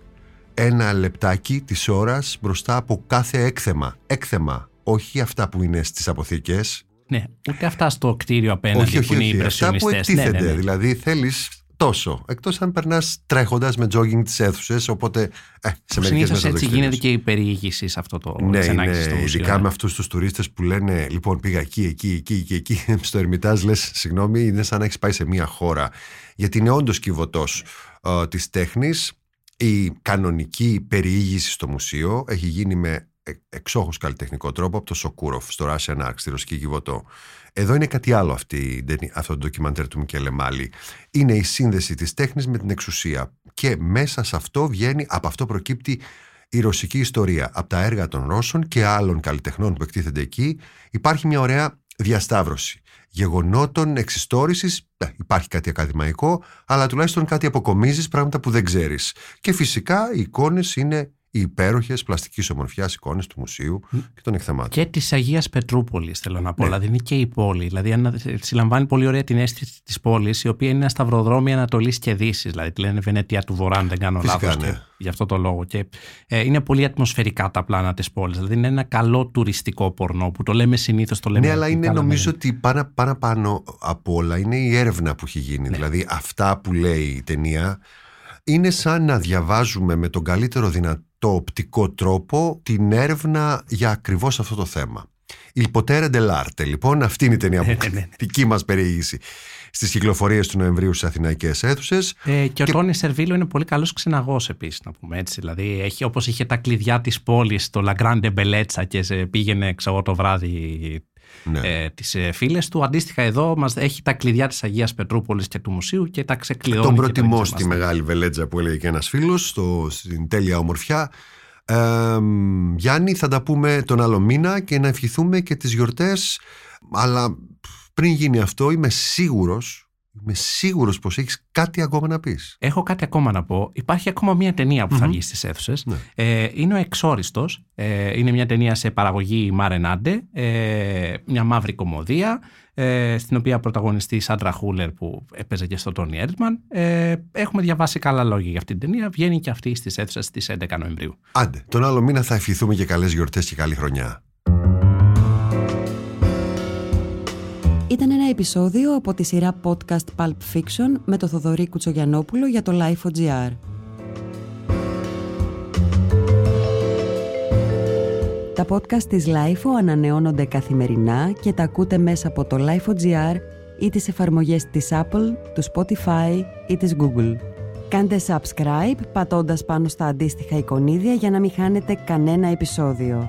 ένα λεπτάκι της ώρας μπροστά από κάθε έκθεμα. Έκθεμα, όχι αυτά που είναι στις αποθήκες. Ναι, ούτε αυτά στο κτίριο απέναντι όχι, όχι, που είναι οι όχι. Αυτά που υπρεσιονιστές. Ναι, εκτίθενται. ναι, ναι. Δηλαδή θέλεις τόσο. Εκτός αν περνάς τρέχοντας με jogging τις αίθουσες. Οπότε ε, σε μερικές μέρες. έτσι γίνεται και η περιήγηση σε αυτό το ναι, ναι, Ειδικά ναι. με αυτούς τους τουρίστες που λένε Λοιπόν, πήγα εκεί, εκεί, εκεί και εκεί. [laughs] Στο Ερμητάζ λες, συγγνώμη, είναι σαν να έχεις πάει σε μια χώρα. Γιατί είναι όντως κυβωτός ε, της τέχνης. Η κανονική περιήγηση στο μουσείο έχει γίνει με εξόχως καλλιτεχνικό τρόπο από το Σοκούροφ στο Russian Ark στη Ρωσική Κιβωτό. Εδώ είναι κάτι άλλο αυτή, αυτό το ντοκιμαντέρ του Μικέλε Μάλι. Είναι η σύνδεση της τέχνης με την εξουσία και μέσα σε αυτό βγαίνει, από αυτό προκύπτει η ρωσική ιστορία. Από τα έργα των Ρώσων και άλλων καλλιτεχνών που εκτίθενται εκεί υπάρχει μια ωραία διασταύρωση γεγονότων, εξιστόρησης, υπάρχει κάτι ακαδημαϊκό, αλλά τουλάχιστον κάτι αποκομίζεις, πράγματα που δεν ξέρεις. Και φυσικά οι εικόνες είναι οι υπέροχες πλαστικής ομορφιάς εικόνες του μουσείου και των εκθεμάτων. Και της Αγίας Πετρούπολης, θέλω να πω. Ναι. Δηλαδή είναι και η πόλη. Δηλαδή συλλαμβάνει πολύ ωραία την αίσθηση της πόλης, η οποία είναι ένα σταυροδρόμι Ανατολής και Δύσης. Δηλαδή τη λένε Βενέτια του Βορρά, αν δεν κάνω λάθος. Ναι. Γι' αυτό το λόγο. Και ε, είναι πολύ ατμοσφαιρικά τα πλάνα της πόλης. Δηλαδή είναι ένα καλό τουριστικό πορνό που το λέμε συνήθως. Το λέμε ναι, αλλά είναι νομίζω ότι πάνω, πάνω, πάνω από όλα είναι η έρευνα που έχει γίνει. Ναι. Δηλαδή αυτά που λέει η ταινία είναι σαν να διαβάζουμε με τον καλύτερο δυνατό το οπτικό τρόπο την έρευνα για ακριβώς αυτό το θέμα. Il potere dell'arte, λοιπόν, αυτή είναι η ταινία που ναι, ναι, ναι. δική μας περιήγηση στις κυκλοφορίες του Νοεμβρίου στις Αθηναϊκές αίθουσες. Ε, και ο και... Τόνι Σερβίλο είναι πολύ καλός ξεναγός επίσης, να πούμε έτσι. Δηλαδή, έχει, όπως είχε τα κλειδιά της πόλης, το La Grande Bellezza και πήγαινε, ξέρω το βράδυ ναι. ε, τις ε, φίλες του. Αντίστοιχα εδώ μας έχει τα κλειδιά της Αγίας Πετρούπολης και του μουσείου και τα ξεκλειδώνει. Τον προτιμώ στη μεγάλη βελέτζα που έλεγε και ένας φίλος, στην τέλεια ομορφιά. Ε, Γιάννη θα τα πούμε τον άλλο μήνα και να ευχηθούμε και τις γιορτές αλλά πριν γίνει αυτό είμαι σίγουρος Είμαι σίγουρος πως έχεις κάτι ακόμα να πεις. Έχω κάτι ακόμα να πω. Υπάρχει ακόμα μια ταινία που θα βγει στις αίθουσες. Ναι. Ε, είναι ο Εξόριστος. Ε, είναι μια ταινία σε παραγωγή Μαρενάντε. Ε, μια μαύρη κομμωδία. Ε, στην οποία πρωταγωνιστεί η Σάντρα Χούλερ που έπαιζε και στο Τόνι Έρτμαν. Ε, έχουμε διαβάσει καλά λόγια για αυτή την ταινία. Βγαίνει και αυτή στις αίθουσες στις 11 Νοεμβρίου. Άντε, τον άλλο μήνα θα ευχηθούμε και καλές γιορτές και καλή χρονιά. Ήταν ένα επεισόδιο από τη σειρά podcast Pulp Fiction με το Θοδωρή Κουτσογιανόπουλο για το Life.gr. Τα podcast της LiFO ανανεώνονται καθημερινά και τα ακούτε μέσα από το lifo.gr ή τις εφαρμογές της Apple, του Spotify ή της Google. Κάντε subscribe πατώντας πάνω στα αντίστοιχα εικονίδια για να μην χάνετε κανένα επεισόδιο.